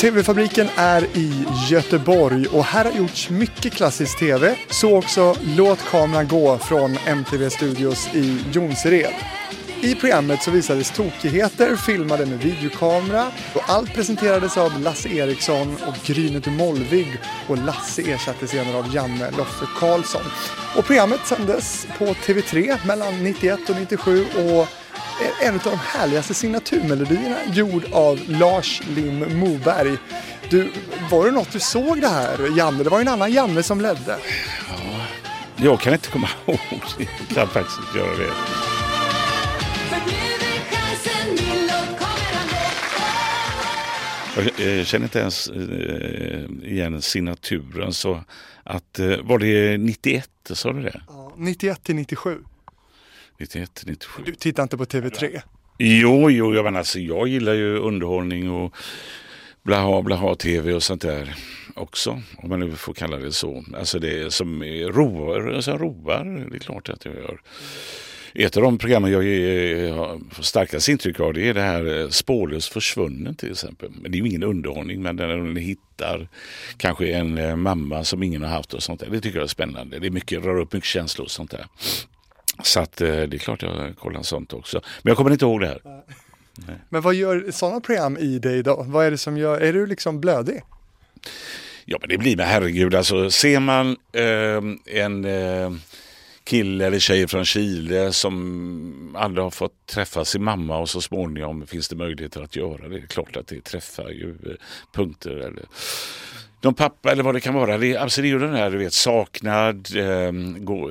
TV-fabriken är i Göteborg och här har gjorts mycket klassisk TV. Så också Låt kameran gå från MTV Studios i Jonsered. I programmet så visades tokigheter filmade med videokamera och allt presenterades av Lasse Eriksson och Grynet Molvig och Lasse ersattes senare av Janne Loffe Karlsson. Och programmet sändes på TV3 mellan 91 och 97 och en av de härligaste signaturmelodierna gjord av Lars Lim Moberg. Du, var det något du såg det här Janne? Det var ju en annan Janne som ledde. Ja, jag kan inte komma ihåg. Jag kan faktiskt inte göra det. Jag känner inte ens eh, igen signaturen. Så att, eh, var det 91, sa du det? Ja, 91 till 97. 91, 97. Du tittar inte på TV3? Jo, jo, jag, menar, alltså, jag gillar ju underhållning och blaha blaha tv och sånt där också. Om man nu får kalla det så. Alltså det som roar, alltså roar, det är klart att jag gör. Ett av de programmen jag har starkast intryck av det är det här eh, Spårlöst försvunnen till exempel. Men det är ju ingen underhållning men när man hittar kanske en eh, mamma som ingen har haft och sånt där. Det tycker jag är spännande. Det är mycket, rör upp mycket känslor och sånt där. Så att eh, det är klart jag kollar sånt också. Men jag kommer inte ihåg det här. Nej. Men vad gör sådana program i dig då? Vad är det som gör, är du liksom blödig? Ja men det blir med herregud alltså ser man eh, en eh, kille eller tjej från Chile som aldrig har fått träffa sin mamma och så småningom finns det möjligheter att göra det. Det är klart att det träffar ju eh, punkter eller någon pappa eller vad det kan vara. Det, alltså det är ju den här du vet, saknad eh,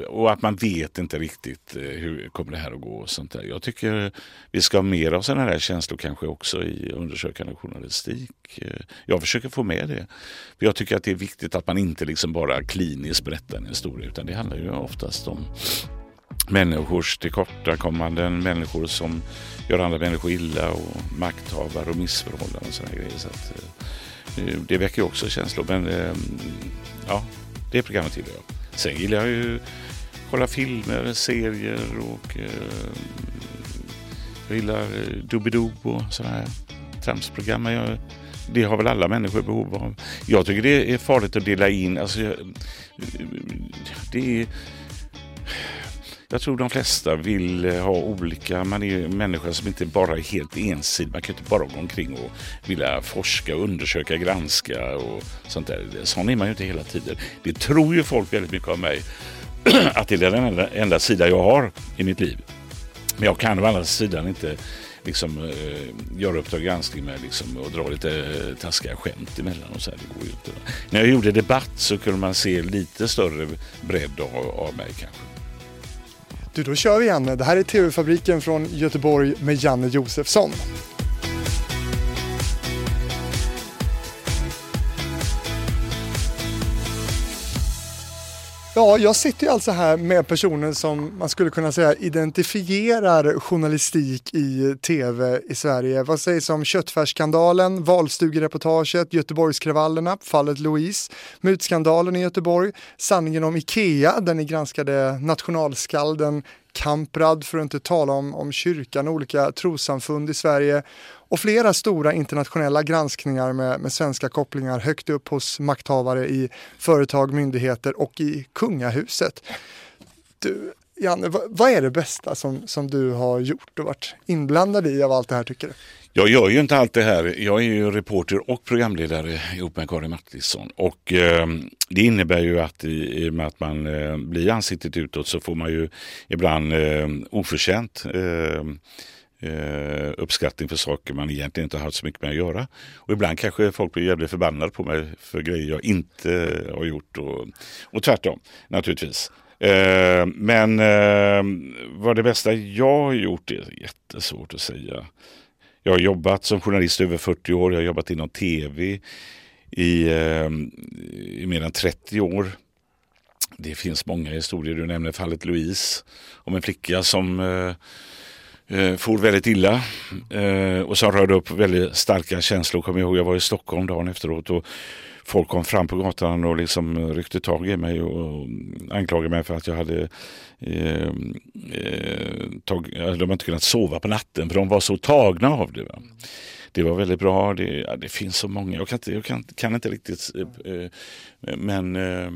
och att man vet inte riktigt eh, hur kommer det här att gå. Och sånt där. Jag tycker vi ska ha mer av sådana här känslor kanske också i undersökande journalistik. Eh, jag försöker få med det. För jag tycker att det är viktigt att man inte liksom bara kliniskt berättar en historia utan det handlar ju oftast om människors tillkortakommanden, människor som gör andra människor illa och makthavare och missförhållanden och sådana grejer. Så att, eh, det väcker också känslor. Men ehm, ja, det programmet gillar jag. Sen gillar jag ju kolla filmer, serier och eh, jag gillar eh, Doobidoo och sådana här tramsprogram. Jag, det har väl alla människor behov av. Jag tycker det är farligt att dela in. Alltså, det är jag tror de flesta vill eh, ha olika, man är ju människa som inte bara är helt ensidig. Man kan inte bara gå omkring och vilja forska, undersöka, granska och sånt där. Sån är man ju inte hela tiden. Det tror ju folk väldigt mycket om mig. att det är den enda, enda sida jag har i mitt liv. Men jag kan å andra sidan inte liksom, eh, göra Uppdrag granskning med liksom, och dra lite eh, taskiga skämt emellan. Och så här. Det går ju inte. När jag gjorde debatt så kunde man se lite större bredd av, av mig kanske. Du, då kör vi Janne. Det här är TV-fabriken från Göteborg med Janne Josefsson. Ja, jag sitter ju alltså här med personer som man skulle kunna säga identifierar journalistik i tv i Sverige. Vad sägs om köttfärsskandalen, valstugereportaget, Göteborgskravallerna, fallet Louise, mutskandalen i Göteborg, sanningen om Ikea där ni granskade nationalskalden Kamprad för att inte tala om, om kyrkan och olika trossamfund i Sverige och flera stora internationella granskningar med, med svenska kopplingar högt upp hos makthavare i företag, myndigheter och i kungahuset. Du, Janne, vad, vad är det bästa som, som du har gjort och varit inblandad i av allt det här tycker du? Jag gör ju inte allt det här. Jag är ju reporter och programledare ihop med Karin Mattisson. Och eh, det innebär ju att i, i och med att man eh, blir ansiktet utåt så får man ju ibland ehm, ehm, eh, oförtjänt eh, Uh, uppskattning för saker man egentligen inte har haft så mycket med att göra. Och ibland kanske folk blir jävligt förbannade på mig för grejer jag inte har gjort och, och tvärtom naturligtvis. Uh, men vad det bästa jag har gjort är jättesvårt att säga. Jag har jobbat som journalist i över 40 år. Jag har jobbat inom tv i, eh, i mer än 30 år. Det finns många historier. Du nämner fallet Louise om en flicka som eh, eh, for väldigt illa eh, och som rörde upp väldigt starka känslor. Kommer jag ihåg, jag var i Stockholm dagen efteråt och folk kom fram på gatan och liksom ryckte tag i mig och anklagade mig för att jag hade eh, eh, tag, de inte kunnat sova på natten för de var så tagna av det. Va? Det var väldigt bra. Det, ja, det finns så många. Jag kan inte, jag kan, kan inte riktigt. Eh, eh men eh,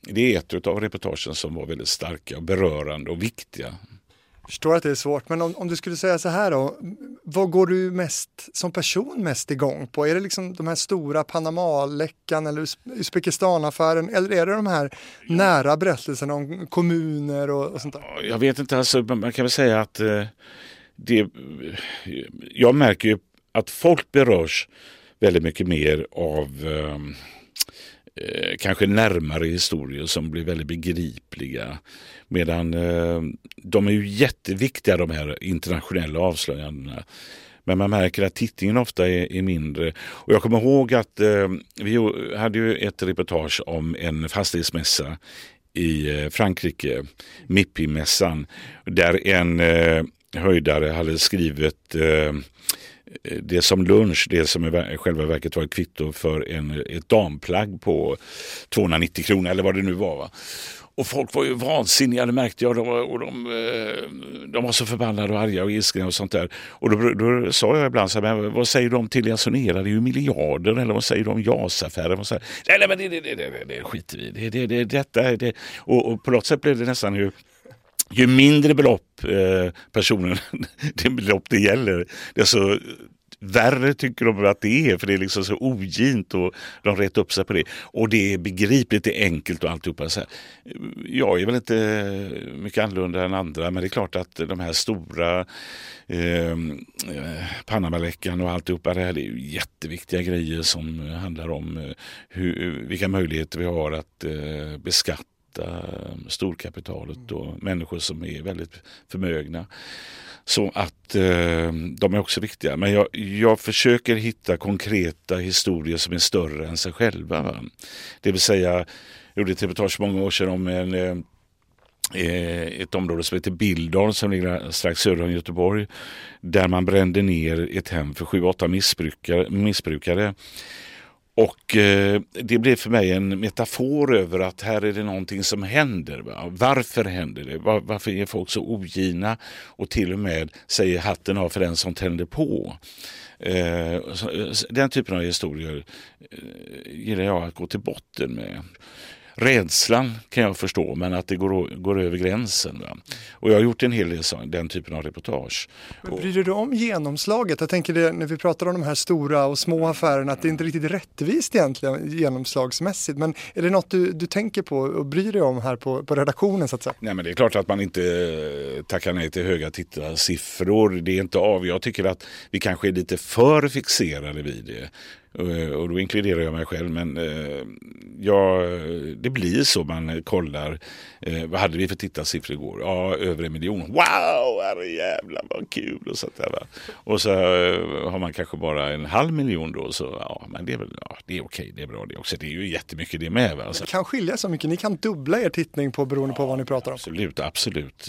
det är ett av reportagen som var väldigt starka berörande och viktiga. Förstår att det är svårt, men om, om du skulle säga så här då, vad går du mest som person mest igång på? Är det liksom de här stora Panama-läckan eller Uzbekistan-affären eller är det de här ja. nära berättelserna om kommuner och, och sånt där? Jag vet inte, alltså, man kan väl säga att eh, det, jag märker ju att folk berörs väldigt mycket mer av eh, eh, kanske närmare historier som blir väldigt begripliga. Medan eh, de är ju jätteviktiga de här internationella avslöjandena. Men man märker att tittningen ofta är, är mindre. Och jag kommer ihåg att eh, vi hade ju ett reportage om en fastighetsmässa i eh, Frankrike, Mippi-mässan, där en eh, höjdare hade skrivit eh, Eh, det som lunch, det som i själva verket var ett kvitto för en, ett damplagg på 290 kronor eller vad det nu var. Va? Och folk var ju vansinniga, det märkte jag. De, och de, eh, de var så förbannade och arga och ilskna och sånt där. Och då, då sa jag ibland så här, men vad säger de om Telia Sonera? Det är ju miljarder. Eller vad säger de om JAS-affären? Nej, nej, men det, det, det, det, det skiter vi det, det, det, detta, det. Och, och på något sätt blev det nästan ju ju mindre belopp eh, personen, det belopp det gäller, desto värre tycker de att det är för det är liksom så ogint och de rätt upp sig på det. Och det är begripligt, det är enkelt och alltihopa. Så här. Jag är väl inte mycket annorlunda än andra men det är klart att de här stora ehm, eh, Panamaläckan och alltihopa det här det är ju jätteviktiga grejer som handlar om eh, hur, vilka möjligheter vi har att eh, beskatta Ehm, storkapitalet och människor som är väldigt förmögna. Så att eh, de är också viktiga. Men jag, jag försöker hitta konkreta historier som är större än sig själva. Va? Det vill säga, jag gjorde ett reportage för många år sedan om en ehm, eh ett område som heter Bildal som ligger strax söder om Göteborg. Där man brände ner ett hem för sju, åtta missbrukare, missbrukare och eh, det blev för mig en metafor över att här är det någonting som händer. Va? Varför händer det? Var, varför är folk så ogina och till och med säger hatten av för den som tänder på? Eh, eh den typen av historier eh, gillar jag att gå till botten med rädslan kan jag förstå, men att det går, går över gränsen. Va? Och jag har gjort en hel del så, den typen av reportage. Men bryr du dig om genomslaget? Jag tänker det, när vi pratar om de här stora och små affärerna, att det inte är riktigt rättvist egentligen genomslagsmässigt. Men är det något du, du tänker på och bryr dig om här på, på redaktionen så att säga? Nej, men det är klart att man inte eh, tackar nej till höga tittarsiffror. Det är inte av. Jag tycker att vi kanske är lite för fixerade vid det. Eh, och då inkluderar jag mig själv. Men eh, ja, det blir så man kollar. Eh, vad hade vi för tittarsiffror igår? Ja, över en miljon. Wow, herrejävlar vad kul! Och så, där, och så har man kanske bara en halv miljon då. Så ja, men det är, väl, ja, det är okej, det är bra det också. Det är ju jättemycket det med. Va? Det kan skilja så mycket. Ni kan dubbla er tittning på beroende ja, på vad ni pratar om. Absolut, absolut.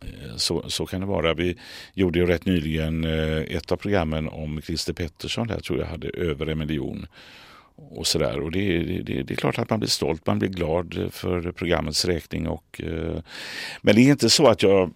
Eh, så, så kan det vara. Vi gjorde ju rätt nyligen eh, ett av programmen om Christer Pettersson. Där tror jag hade över en miljon. Och, så där. och det, det, det, är klart att man blir stolt, man blir glad för programmets räkning. Och, eh, men det är inte så att jag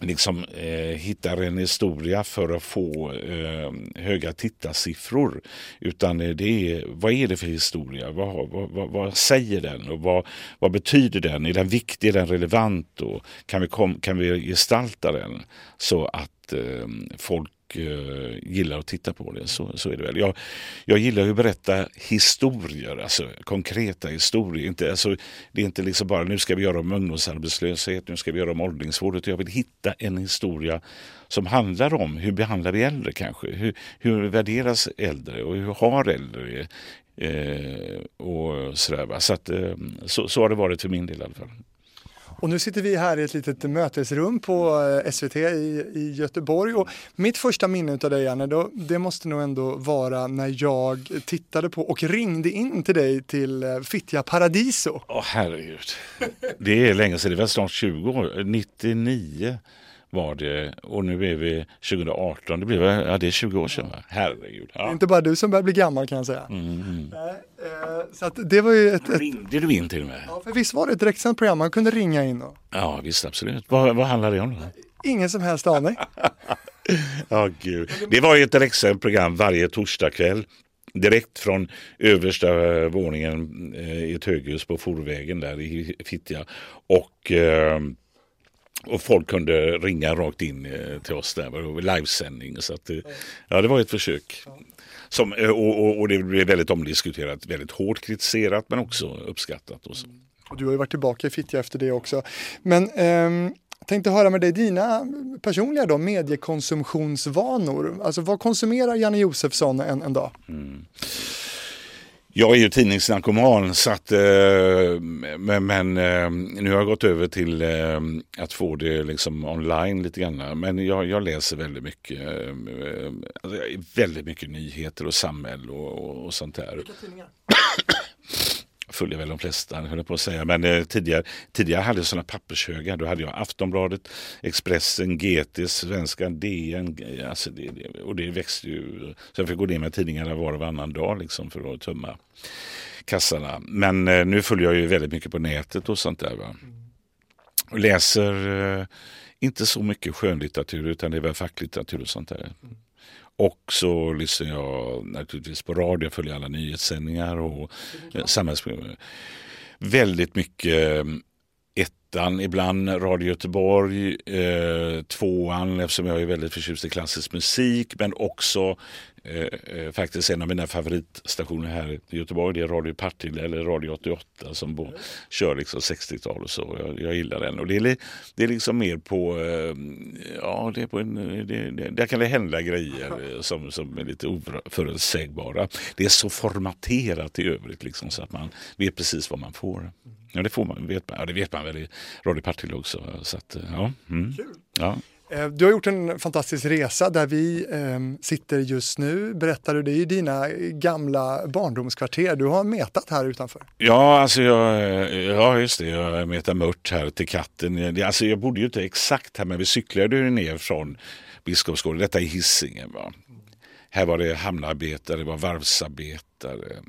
liksom eh, hittar en historia för att få eh, höga tittarsiffror. Utan eh, det är, vad är det för historia? Vad, vad, vad, vad säger den? Och vad, vad, betyder den? Är den viktig? Är den relevant? Och kan, vi kom, kan vi gestalta den så att eh, folk uh, gillar att titta på det. Så, så är det väl. Jag, jag gillar att berätta historier, alltså konkreta historier. Inte, alltså, det är inte liksom bara nu ska vi göra om ungdomsarbetslöshet, nu ska vi göra om åldringsvård. Jag vill hitta en historia som handlar om hur behandlar vi äldre kanske? Hur, hur värderas äldre och hur har äldre eh, och sådär. Så, att, eh, så, så har det varit för min del i alla fall. Och nu sitter vi här i ett litet mötesrum på eh, SVT i, i Göteborg. Och mitt första minne av dig Janne, då, det måste nog ändå vara när jag tittade på och ringde in till dig till eh, Fittja Paradiso. Åh oh, herregud, det är länge sedan, det var snart 20 år, eh, 99 var det och nu är vi 2018. Det blir ja, det är 20 år sedan va? Herregud. Ja. Det är inte bara du som börjar bli gammal kan jag säga. Mm, mm. Eh, så att det var ju ett, ett... Ringde du in till mig? Ja, för visst var det ett direktsänt program man kunde ringa in och... Ja, visst absolut. Vad, vad handlar det om då? Ingen som helst aning. Ja, oh, gud. Det var ju ett direktsänt program varje torsdagkväll direkt från översta våningen eh, i ett höghus på Forvägen där i Fittja. Och, eh, och folk kunde ringa rakt in eh, till oss där. Livesändning. Så att, ja, det var ett försök. Som, och, och, och, det blev väldigt omdiskuterat, väldigt hårt kritiserat men också uppskattat. Och så. Och du har ju varit tillbaka i Fittja efter det också. Men ehm, tänkte höra med dig dina personliga då, mediekonsumtionsvanor. Alltså vad konsumerar Janne Josefsson en, en dag? Mm. Jag är ju tidningsnarkoman så att, eh, men, men eh, nu har jag gått över till eh, att få det liksom online lite grann. Men jag, jag läser väldigt mycket, alltså väldigt mycket nyheter och samhälle och, och sånt där. Vilka tidningar? följer väl de flesta, höll jag på att säga. Men eh, tidigare, tidigare hade jag sådana pappershögar. Då hade jag Aftonbladet, Expressen, GT, Svenska, DN. Alltså det, det, och det växte ju. Så jag fick gå ner med tidningarna var och varannan dag liksom, för att tömma kassarna. Men eh, nu följer jag ju väldigt mycket på nätet och sånt där. Va? Och läser eh, inte så mycket skönlitteratur utan det är väl facklitteratur och sånt där. Och så lyssnar jag naturligtvis på radio, följer alla nyhetssändningar och samhällsprogram. Väldigt mycket eh, ettan, ibland Radio Göteborg, eh, tvåan eftersom jag är väldigt förtjust i klassisk musik men också Eh, eh, faktiskt en av mina favoritstationer här i Göteborg. Det är Radio Partille eller Radio 88 som bo, kör liksom 60-tal och så. Jag, jag, gillar den. Och det är, det är liksom mer på, eh, ja, det är på en, det, det, där kan det hända grejer eh, som, som är lite oförutsägbara. Det är så formaterat i övrigt liksom så att man vet precis vad man får. Ja, det, får man, vet man, ja, det vet man väl i Radio Partille också. Så att, ja. Mm. ja. Eh, du har gjort en fantastisk resa där vi eh, sitter just nu. Berättar du, det är ju dina eh, gamla barndomskvarter. Du har metat här utanför. Ja, alltså jag, eh, ja just det. Jag metar mört här till katten. Alltså jag bodde ju inte exakt här, men vi cyklade ner från Biskopsgården. Detta är Hisingen. Va? Här var det hamnarbetare, det var varvsarbetare,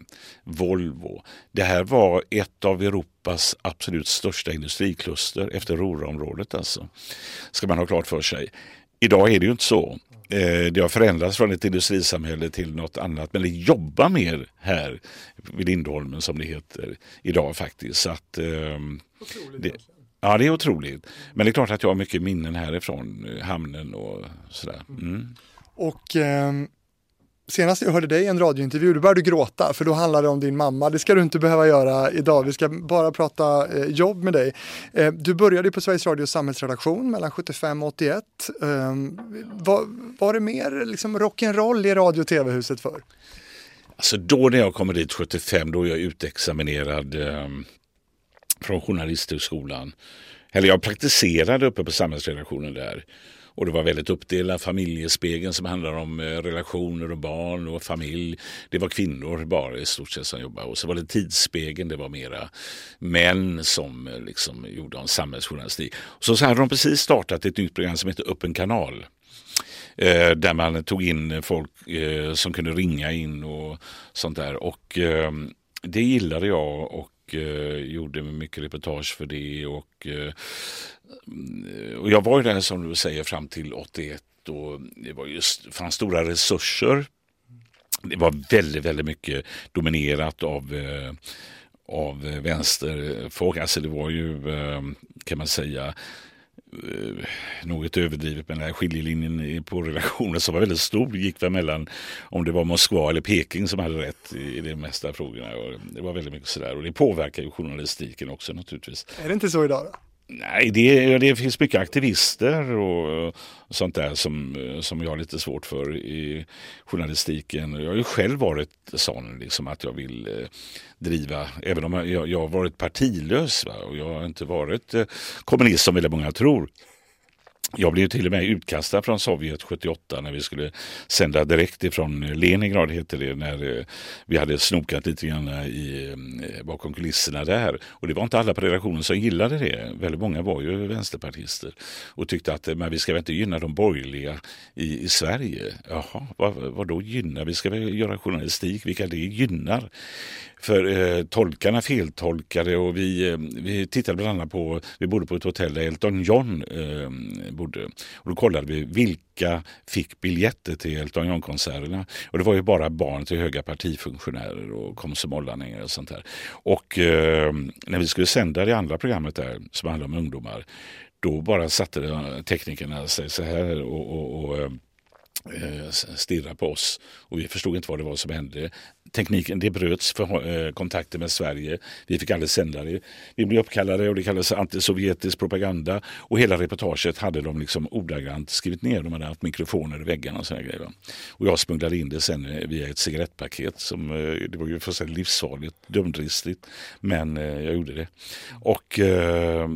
Volvo. Det här var ett av Europas absolut största industrikluster efter Ruhrområdet alltså. Ska man ha klart för sig. Idag är det ju inte så. Eh, det har förändrats från ett industrisamhälle till något annat. Men det jobbar mer här vid Lindholmen som det heter idag faktiskt. Så att, ehm, det, ja, det är otroligt. Men det är klart att jag har mycket minnen härifrån eh, hamnen och sådär. Mm. Och eh, senast jag hörde dig i en radiointervju, då började du gråta för då handlade det om din mamma. Det ska du inte behöva göra idag. Vi ska bara prata eh, jobb med dig. Eh, du började på Sveriges Radios samhällsredaktion mellan 75 och 81. Eh, var, var det mer liksom rock'n'roll i radio och tv-huset för? Alltså då när jag kommer dit 75, då är jag utexaminerad eh, från Journalisthögskolan. Eller jag praktiserade uppe på samhällsredaktionen där. Och det var väldigt uppdelat. Familjespegeln som handlar om eh, relationer och barn och familj. Det var kvinnor bara i stort sett som jobbade. Och så var det Tidsspegeln, det var mera män som eh, liksom gjorde en samhällsjournalistik. Så, så hade de precis startat ett nytt program som heter Öppen kanal. Eh, där man tog in folk som kunde ringa in och sånt där. Och ehm, det gillade jag och gjorde mycket reportage för det. Och och jag var ju där som du säger fram till 81 och det var just, fanns stora resurser. Det var väldigt, väldigt mycket dominerat av eh, av vänsterfolk. Alltså det var ju, eh, kan man säga, eh, något överdrivet men den här skiljelinjen på relationer som var väldigt stor gick väl mellan om det var Moskva eller Peking som hade rätt i de mesta frågorna. Och det var väldigt mycket sådär och det påverkar ju journalistiken också naturligtvis. Är det inte så idag då? Nej, det, det finns mycket aktivister och sånt där som, som jag har lite svårt för i journalistiken. Jag har ju själv varit sån liksom att jag vill eh, driva, även om jag, jag har varit partilös va? och jag har inte varit eh, kommunist som väldigt många tror jag blev till och med utkastad från Sovjet 78 när vi skulle sända direkt ifrån Leningrad heter det när eh, vi hade snokat lite grann eh, i, eh, bakom kulisserna där. Och det var inte alla på redaktionen som gillade det. Väldigt många var ju vänsterpartister och tyckte att men vi ska väl inte gynna de borgerliga i, i Sverige. Jaha, vad, vad då gynna? Vi ska väl göra journalistik, vilka det gynnar. För eh, tolkarna feltolkade och vi, eh, vi tittade bland annat på, vi bodde på ett hotell där Elton John eh, bodde. Och då kollade vi vilka fick biljetter till Elton John-konserterna. Och det var ju bara barn till höga partifunktionärer och komsomollanhängare och sånt där. Och eh, när vi skulle sända det andra programmet där som handlade om ungdomar, då bara satte teknikerna sig så här och, och, och eh, eh, stirra på oss och vi förstod inte vad det var som hände tekniken, det bröts för, eh, kontakter med Sverige. Vi fick aldrig sända det. Vi blev uppkallade och det kallades antisovjetisk propaganda. Och hela reportaget hade de liksom ordagrant skrivit ner. De hade haft mikrofoner i väggarna och sådana grejer. Och jag smugglade in det sen eh, via ett cigarettpaket. Som, eh, det var ju fullständigt livsfarligt, dumdristigt. Men eh, jag gjorde det. Och eh,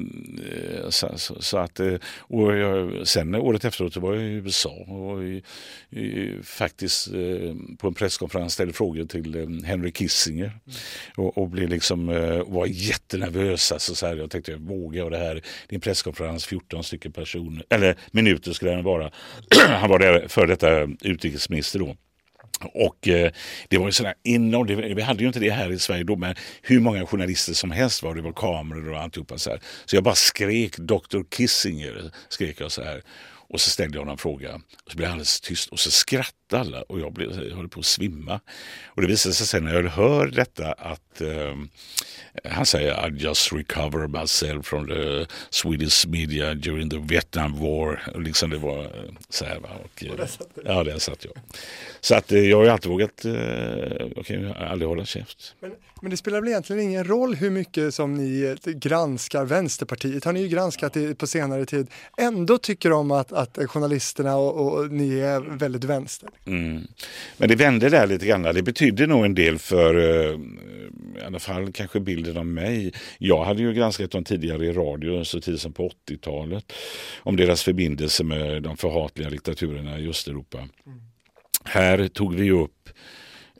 så, så, så, att, eh, och jag, sen året efteråt så var jag i USA och i, i, faktiskt på en presskonferens ställde frågor till till eh, Henry Kissinger och, och blev liksom, uh, var jättenervös. Alltså, så här, jag tänkte, vågar jag det här? Det är en presskonferens, 14 stycken personer, eller minuter skulle den vara. Han var där för detta utrikesminister då. Och eh, det var ju sådär enormt, vi hade ju inte det här i Sverige då, men hur många journalister som helst var det, var kameror och alltihopa så här. Så jag bara skrek Dr. Kissinger, skrek jag så här. Och så ställde jag en fråga och så blev han alldeles tyst och så skrattade alla och jag, blev, jag höll på att svimma. Och det visade sig sen när jag hör detta att eh, han säger I just recovered myself from the Swedish media during the Vietnam war. Och liksom det var eh, så här. Va? Och, och där satt Ja, där satt jag. Så att eh, jag har ju alltid vågat, eh, okay, aldrig hålla käft. Men, men det spelar väl egentligen ingen roll hur mycket som ni granskar Vänsterpartiet, har ni ju granskat det på senare tid, ändå tycker om att, att journalisterna och, och ni är väldigt vänster. Mm. Men det vände där lite grann, det betydde nog en del för i alla fall kanske bilden av mig. Jag hade ju granskat dem tidigare i radio så tidigt som på 80-talet om deras förbindelse med de förhatliga diktaturerna i Östeuropa. Mm. Här tog vi upp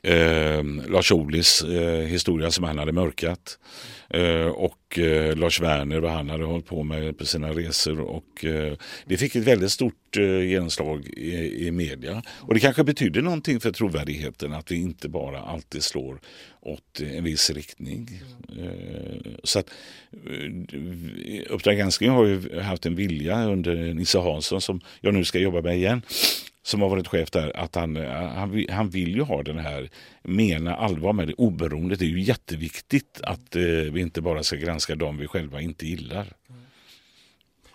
eh, Lars Ohlys eh, historia som han hade mörkat. Eh, och eh, Lars Werner vad han hade hållit på med på sina resor. Och, eh, det fick ett väldigt stort eh, genomslag i, i media. Och det kanske betyder någonting för trovärdigheten att vi inte bara alltid slår åt en viss riktning. Eh, så att eh, Uppdrag granskning har ju haft en vilja under Nisse Hansson som jag nu ska jobba med igen som har varit chef där, att han, eh, han, han vill ju ha den här, mena allvar med det. Oberoendet är ju jätteviktigt att eh, vi inte bara ska granska dem vi själva inte gillar.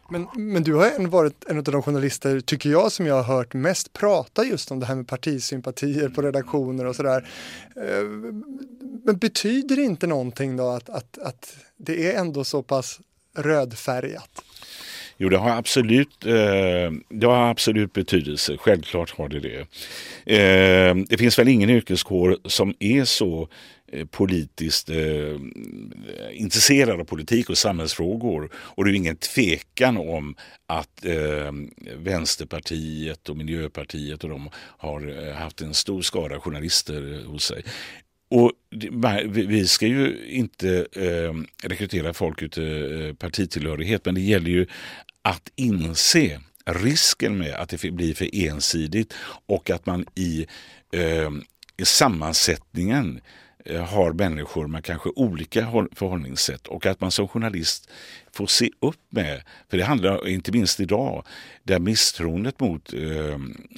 Men, men du har en varit en av de journalister, tycker jag, som jag har hört mest prata just om det här med partisympatier på redaktioner och sådär. Eh, men betyder det inte någonting då att, att, att det är ändå så pass rödfärgat? Jo, det har absolut, eh, det har absolut betydelse. Självklart har det det. Eh, det finns väl ingen yrkeskår som är så eh, politiskt eh, intresserad av politik och samhällsfrågor. Och det är ingen tvekan om att eh, Vänsterpartiet och Miljöpartiet och de har eh, haft en stor skara journalister hos sig. Och vi ska ju inte eh, rekrytera folk utifrån eh, partitillhörighet men det gäller ju att inse risken med att det blir för ensidigt och att man i, eh, i sammansättningen Eh, har människor med kanske olika förhållningssätt och att man som journalist får se upp med, för det handlar inte minst idag, där misstroendet mot eh,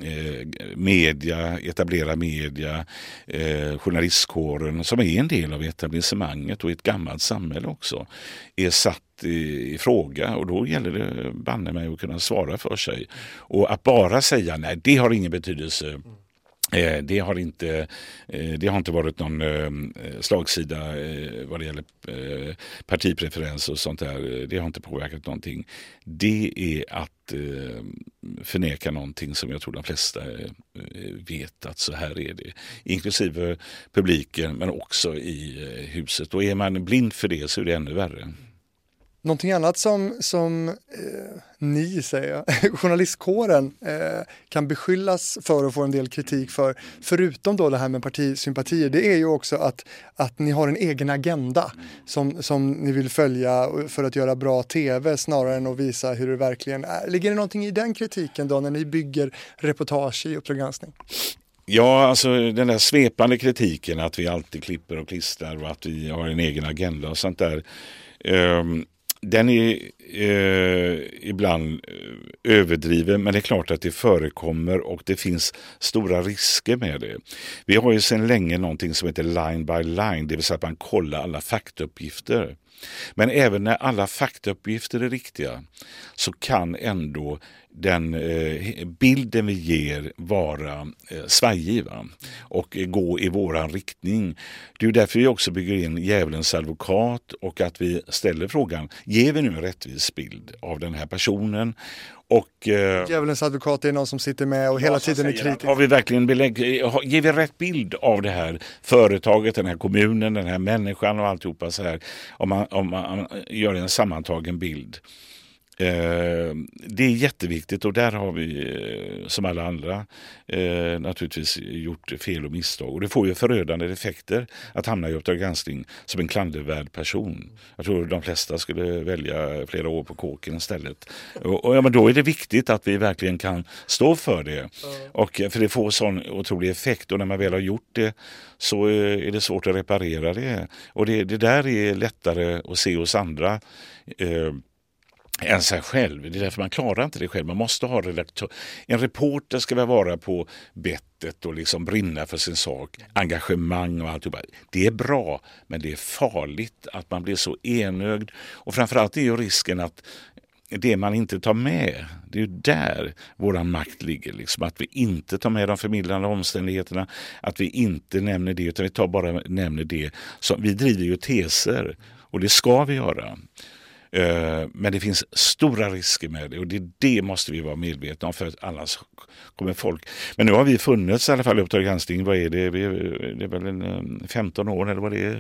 eh media, etablerad media, eh, journalistkåren som är en del av etablissemanget och ett gammalt samhälle också, är satt i, i fråga och då gäller det banne mig att kunna svara för sig. Och att bara säga nej, det har ingen betydelse. Eh, det har, inte, eh, det har inte varit någon eh, slagsida vad det gäller partipreferens och sånt där. Det har inte påverkat någonting. Det är att förneka någonting som jag tror de flesta vet att så här är det. Inklusive publiken men också i huset. Och är man blind för det så är det ännu värre. Någonting annat som, som eh, ni, säger jag, journalistkåren eh, kan beskyllas för och få en del kritik för, förutom då det här med partisympatier, det är ju också att, att ni har en egen agenda som, som ni vill följa för att göra bra tv snarare än att visa hur det verkligen är. Ligger det någonting i den kritiken då när ni bygger reportage i Uppdrag granskning? Ja, alltså den där svepande kritiken att vi alltid klipper och klistrar och att vi har en egen agenda och sånt där. Um, den är eh, ibland eh, överdriven men det är klart att det förekommer och det finns stora risker med det. Vi har ju sedan länge någonting som heter line by line, det vill säga att man kollar alla faktauppgifter. Men även när alla faktauppgifter är riktiga så kan ändå den eh, bilden vi ger vara eh, svajig va? och gå i våran riktning. Det är därför vi också bygger in djävulens advokat och att vi ställer frågan, ger vi nu en rättvis bild av den här personen? Och, eh, Djävulens advokat är någon som sitter med och hela tiden är kritisk. Har vi verkligen belägg, ger vi rätt bild av det här företaget, den här kommunen, den här människan och alltihopa så här. Om man, om man gör en sammantagen bild. Eh, det är jätteviktigt och där har vi eh, som alla andra eh, naturligtvis gjort fel och misstag. Och det får ju förödande effekter att hamna i Uppdrag granskning som en klandervärd person. Jag tror de flesta skulle välja flera år på kåken istället. Och, och ja, men då är det viktigt att vi verkligen kan stå för det. Och, för det får sån otrolig effekt och när man väl har gjort det så är det svårt att reparera det. Och det, det där är lättare att se hos andra än sig själv. Det är därför man klarar inte det själv. Man måste ha redaktör. En reporter ska väl vara på bettet och liksom brinna för sin sak. Engagemang och allt. Det är bra, men det är farligt att man blir så enögd. Och framförallt är ju risken att det man inte tar med, det är ju där vår makt ligger. Liksom. Att vi inte tar med de förmildrande omständigheterna, att vi inte nämner det, utan vi tar bara nämner det. Så vi driver ju teser och det ska vi göra. Eh, men det finns stora risker med det och det, det måste vi vara medvetna om för att annars kommer folk... Men nu har vi funnits i alla fall i Uppdrag granskning, vad är det? Vi, det är väl en eh, 15 år eller vad det är,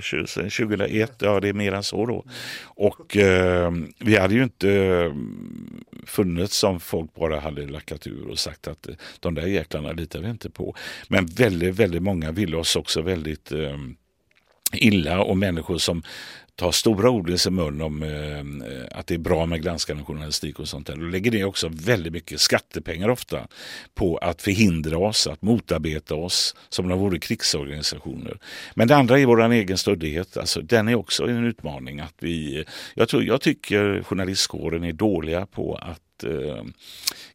2001, ja det är mer än så då. Och eh, vi hade ju inte eh, funnits om folk bara hade lackat ur och sagt att de där jäklarna litar vi inte på. Men väldigt, väldigt många ville oss också väldigt eh, illa och människor som tar stora ord i sin mun om eh, att det är bra med granskande journalistik och sånt där. Då lägger det också väldigt mycket skattepengar ofta på att förhindra oss, att motarbeta oss som om de vore krigsorganisationer. Men det andra är vår egen stöddighet. Alltså, den är också en utmaning. Att vi, eh, jag, tror, jag tycker journalistkåren är dåliga på att eh,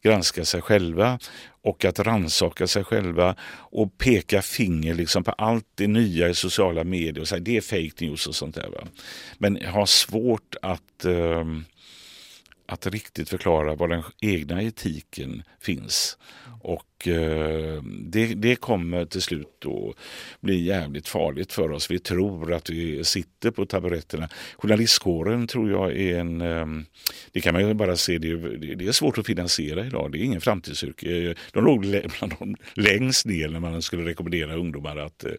granska sig själva och att ransaka sig själva och peka finger liksom på allt det nya i sociala medier och säga det är fake news och sånt där. Va? Men har svårt att, eh, att riktigt förklara var den egna etiken finns. Och Eh, det, det kommer till slut att bli jävligt farligt för oss. Vi tror att vi sitter på taburetterna. Journalistkåren tror jag är en... Ehm, det kan man ju bara se, det är, det är svårt att finansiera idag. Det är ingen framtidsyrke. Eh, de låg bland de längst ner när man skulle rekommendera ungdomar att eh,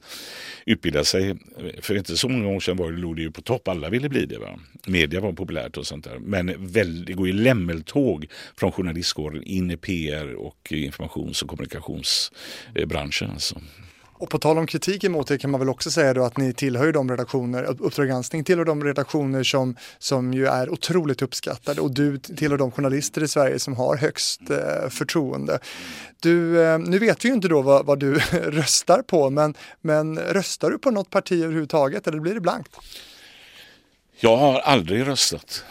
utbilda sig. För inte så många år sedan var det, låg det ju på topp. Alla ville bli det. Va? Media var populärt och sånt där. Men väl, det går ju lämmeltåg från journalistkåren in i PR och informations kommunikationsbranschen. Alltså. Och på tal om kritik emot er kan man väl också säga då att ni tillhör de redaktioner, Uppdrag granskning tillhör de redaktioner som, som ju är otroligt uppskattade och du tillhör de journalister i Sverige som har högst eh, förtroende. Du, eh, nu vet vi ju inte då vad, vad du röstar på, men, men röstar du på något parti överhuvudtaget eller blir det blankt? Jag har aldrig röstat.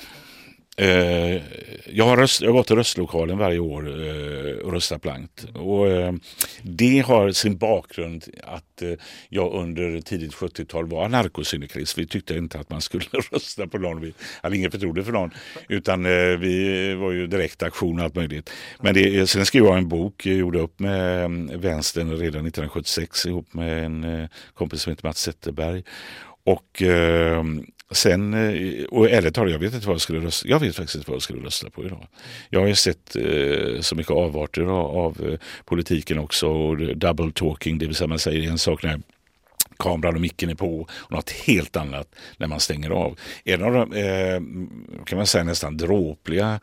Eh, jag, har röst, jag har gått till röstlokalen varje år eh, och röstat blankt. Och, eh, det har sin bakgrund att eh, jag under tidigt 70-tal var anarkosyndikalist. Vi tyckte inte att man skulle rösta på någon. Vi hade inget förtroende för någon. Utan eh, vi var ju direkt aktion och allt möjligt. Men det, eh, sen skrev jag en bok, jag gjorde upp med eh, vänstern redan 1976 ihop med en kompis som heter Mats Zetterberg. Och Sen, eh, och ärligt talat, jag vet inte vad jag skulle rösta Jag vet faktiskt inte vad jag skulle rösta på idag. Jag har ju sett eh, så mycket avarter av, av eh, politiken också och double talking, det vill säga man säger en sak när kameran och micken är på och något helt annat när man stänger av. En av de eh, kan man säga nästan dråpliga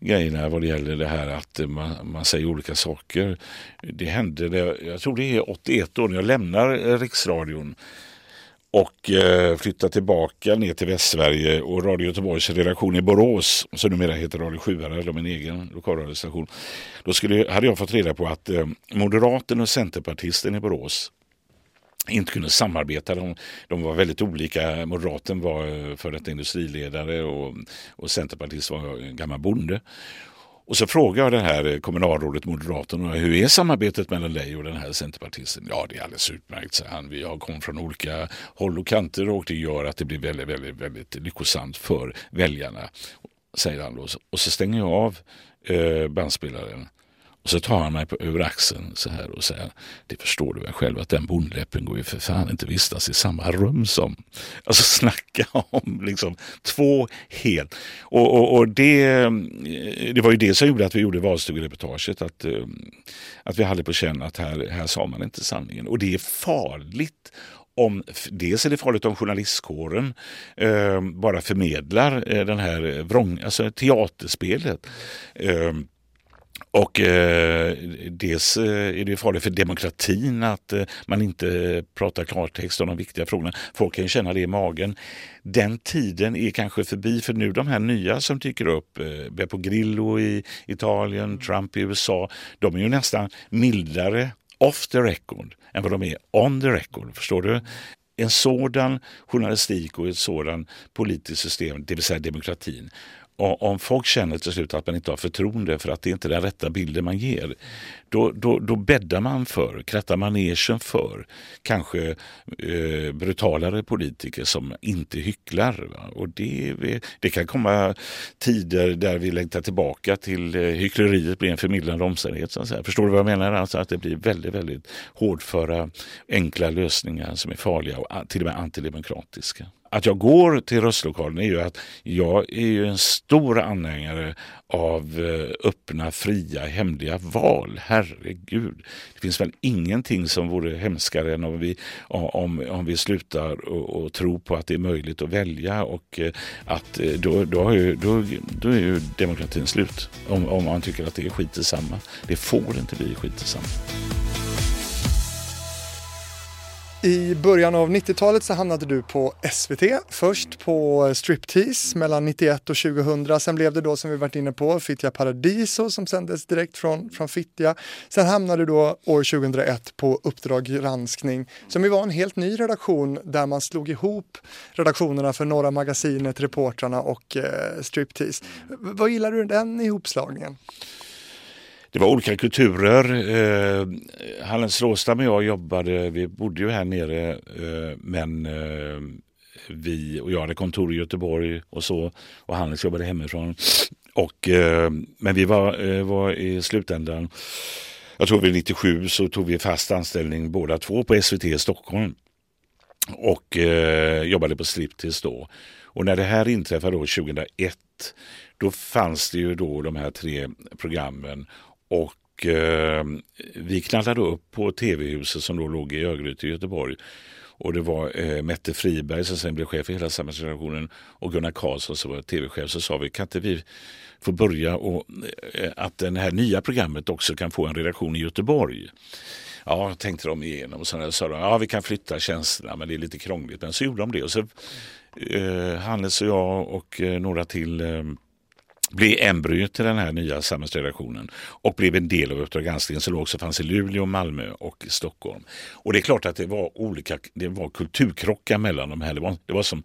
grejerna vad det gäller det här att man, man säger olika saker. Det hände, jag tror det är 81 år när jag lämnar eh, Riksradion och eh, flyttade tillbaka ner till Västsverige och Radio Göteborgs redaktion i Borås, som numera heter Radio 7, eller min egen lokalradiostation. Då skulle, hade jag fått reda på att eh, Moderaten och Centerpartisten i Borås inte kunde samarbeta. De, de var väldigt olika. Moderaten var eh, före för detta industriledare och, och Centerpartist var gammal bonde. Och så frågar jag det här eh, kommunalrådet Moderaterna, hur är samarbetet mellan dig och den här centerpartisten? Ja, det är alldeles utmärkt, säger han. Vi har kommit från olika håll och kanter och det gör att det blir väldigt, väldigt, väldigt lyckosamt för väljarna, säger han då. Och så stänger jag av eh, bandspelaren och så tar han mig på, över axeln så här och säger, det förstår du väl själv att den bondläppen går ju för fan inte vistas i samma rum som. Alltså snacka om liksom två helt. Och, och, och det, det var ju det som gjorde att vi gjorde valstugereportaget. Att, eh, att vi hade på känn att här, här sa man inte sanningen. Och det är farligt om, dels är det farligt om journalistkåren eh, bara förmedlar eh, den här vrång, alltså teaterspelet. Eh, och eh, dels eh, är det farligt för demokratin att eh, man inte pratar klartext om de viktiga frågorna. Folk kan ju känna det i magen. Den tiden är kanske förbi för nu de här nya som dyker upp, eh, Beppo Grillo i Italien, Trump i USA, de är ju nästan mildare off the record än vad de är on the record. Förstår du? En sådan journalistik och ett sådant politiskt system, det vill säga demokratin, om folk känner till slut att man inte har förtroende för att det inte är den rätta bilden man ger, då, då, då bäddar man för, krattar manegen för kanske eh, brutalare politiker som inte hycklar. Va? Och det, det kan komma tider där vi längtar tillbaka till eh, hyckleriet blir en förmildrande omständighet. Så att säga. Förstår du vad jag menar? Alltså att det blir väldigt, väldigt hårdföra, enkla lösningar som är farliga och ah, till och med antidemokratiska att jag går till röstlokalen är ju att jag är ju en stor anhängare av eh, öppna, fria, hemliga val. Herregud. Det finns väl ingenting som vore hemskare än om vi, om, om vi slutar och, och tro på att det är möjligt att välja och eh, att eh, då, då, är, då, då är ju demokratin slut. Om, om man tycker att det är skit i samma. Det får inte bli skit i samma. I början av 90-talet så hamnade du på SVT. Först på Striptease mellan 91 och 2000. Sen blev det då som vi varit inne på Fittja Paradiso som sändes direkt från, från Fittja. Sen hamnade du då år 2001 på Uppdrag granskning som ju var en helt ny redaktion där man slog ihop redaktionerna för Norra Magasinet, Reportrarna och eh, Striptease. Vad gillar du den ihopslagningen? Det var olika kulturer. Eh, Hallens Råstam och jag jobbade, vi bodde ju här nere eh, men eh, vi och jag hade kontor i Göteborg och så och Hannes jobbade hemifrån. Och, eh, men vi var, eh, var i slutändan, jag tror vi 97 så tog vi fast anställning båda två på SVT i Stockholm och eh, jobbade på Striptease då. Och när det här inträffade då 2001 då fanns det ju då de här tre programmen och eh, vi knallade upp på tv-huset som då låg i Örgryte i Göteborg. Och det var eh, Mette Friberg som sen blev chef för hela samhällsredaktionen och Gunnar Karlsson som var tv-chef. Så sa vi, kan inte vi få börja och eh, att det här nya programmet också kan få en redaktion i Göteborg? Ja, tänkte de igenom och så sa de, ja vi kan flytta tjänsterna men det är lite krångligt. Men så gjorde de det och så eh, Hannes och jag och eh, några till eh, blev embryot till den här nya samhällsredaktionen och blev en del av Uppdrag granskning som också fanns i Luleå, Malmö och Stockholm. Och det är klart att det var olika, det var kulturkrockar mellan de här. Det var, det var, som,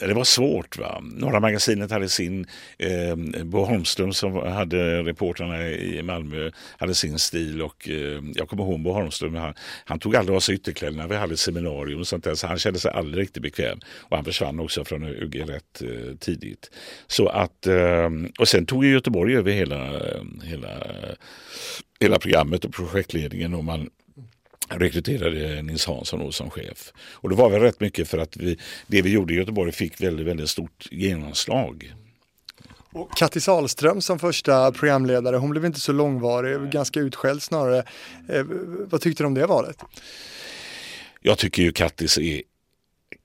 det var svårt. Va? Norra magasinet hade sin, eh, Bo Holmström som hade reportrarna i Malmö hade sin stil och eh, jag kommer ihåg Bo Holmström, han, han tog aldrig av sig ytterkläderna. Vi hade ett seminarium och sånt där så han kände sig aldrig riktigt bekväm. Och han försvann också från UG rätt eh, tidigt. Så att eh, och sen tog ju Göteborg över hela, hela, hela programmet och projektledningen och man rekryterade Nils Hansson som chef. Och det var väl rätt mycket för att vi, det vi gjorde i Göteborg fick väldigt, väldigt stort genomslag. Och Katti Salström som första programledare, hon blev inte så långvarig, ganska utskälld snarare. Eh, vad tyckte du om det valet? Jag tycker ju Kattis är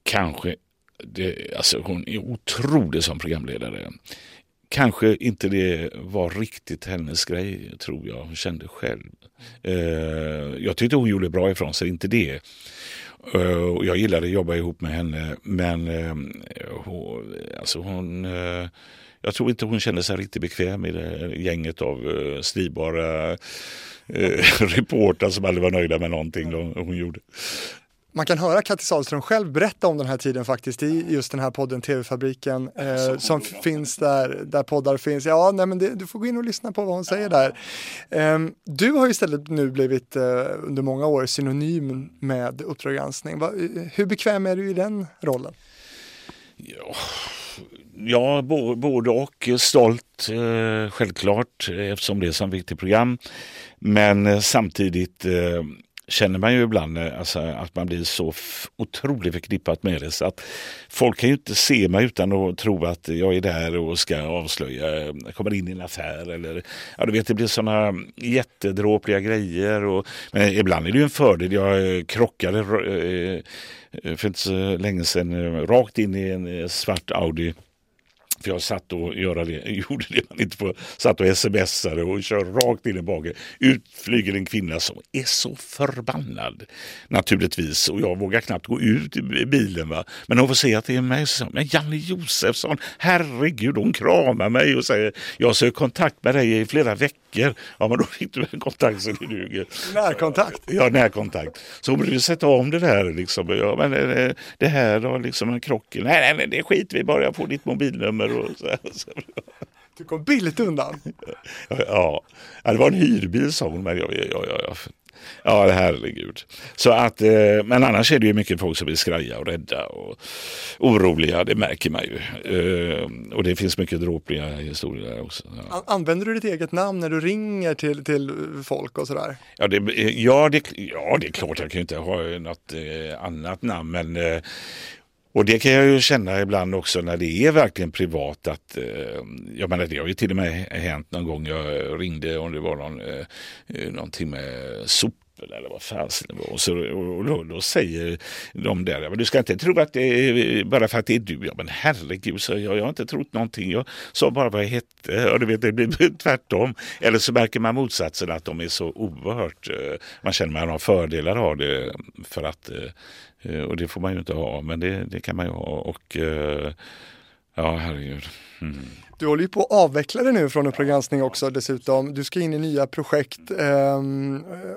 kanske, det, alltså hon är otrolig som programledare. Kanske inte det var riktigt hennes grej, tror jag. Hon kände själv. Eh, jag tyckte hon gjorde bra ifrån sig, inte det. Eh, jag gillade att jobba ihop med henne, men eh, hon, alltså hon eh, jag tror inte hon kände sig riktigt bekväm i det gänget av uh, stridbara uh, reportrar som aldrig var nöjda med någonting hon gjorde. Man kan höra Kattis Sahlström själv berätta om den här tiden faktiskt i just den här podden TV-fabriken eh, som finns där, där poddar finns. Ja, nej, men det, du får gå in och lyssna på vad hon säger där. Eh, du har istället nu blivit eh, under många år synonym med Uppdrag granskning. hur bekväm är du i den rollen? Ja, ja både och. Stolt eh, självklart eftersom det är så viktigt program. Men eh, samtidigt eh, känner man ju ibland eh, alltså, att man blir så otroligt förknippat med det. Så att folk kan ju inte se mig utan att tro att jag är där och ska avslöja, jag kommer in i en affär eller ja, du vet det blir sådana jättedråpliga grejer. Och, men ibland är det ju en fördel. Jag eh, krockade för inte så länge sedan rakt in i en svart Audi för jag satt och göra det, gjorde det man inte får. Satt och smsade och kör rakt in i baken. Ut flyger en kvinna som är så förbannad naturligtvis. Och jag vågar knappt gå ut i bilen. Va? Men hon får se att det är mig. Så, men Janne Josefsson, herregud, hon kramar mig och säger jag söker kontakt med dig i flera veckor. Ja, men då fick du en kontakt så det duger. Närkontakt? Ja, närkontakt. Så hon brukar sätta om det där. Liksom. Ja, men det, det här då, liksom en krock. Nej, nej, nej, det skiter vi bara. Jag får ditt mobilnummer och så, så. Du kom billigt undan. Ja, ja, det var en hyrbil sa hon. Men ja, ja, ja, ja, herregud. Så att, eh, men annars är det ju mycket folk som är skraja och rädda och oroliga. Det märker man ju. Eh, och det finns mycket dråpliga historier där också. Ja. Använder du ditt eget namn när du ringer till, till folk och sådär? Ja det, ja, det, ja, det är klart. Jag kan ju inte ha något eh, annat namn. Men och det kan jag ju känna ibland också när det är verkligen privat att, eh, jag menar det har ju till och med hänt någon gång jag ringde om det var någon, eh, eh någonting med sop eller vad fasen det var. Och, så, och då, då, säger de där, men du ska inte tro att det är bara för att det är du. Ja, men herregud, så jag, jag har inte trott någonting. Jag sa bara vad jag hette och du vet, det blir tvärtom. Eller så märker man motsatsen att de är så oerhört, eh, man känner att man har fördelar av det för att eh, och det får man ju inte ha, men det, det kan man ju ha. Och eh, ja, herregud. Mm. Du håller ju på att avveckla det nu från Uppdrag granskning också dessutom. Du ska in i nya projekt. Eh,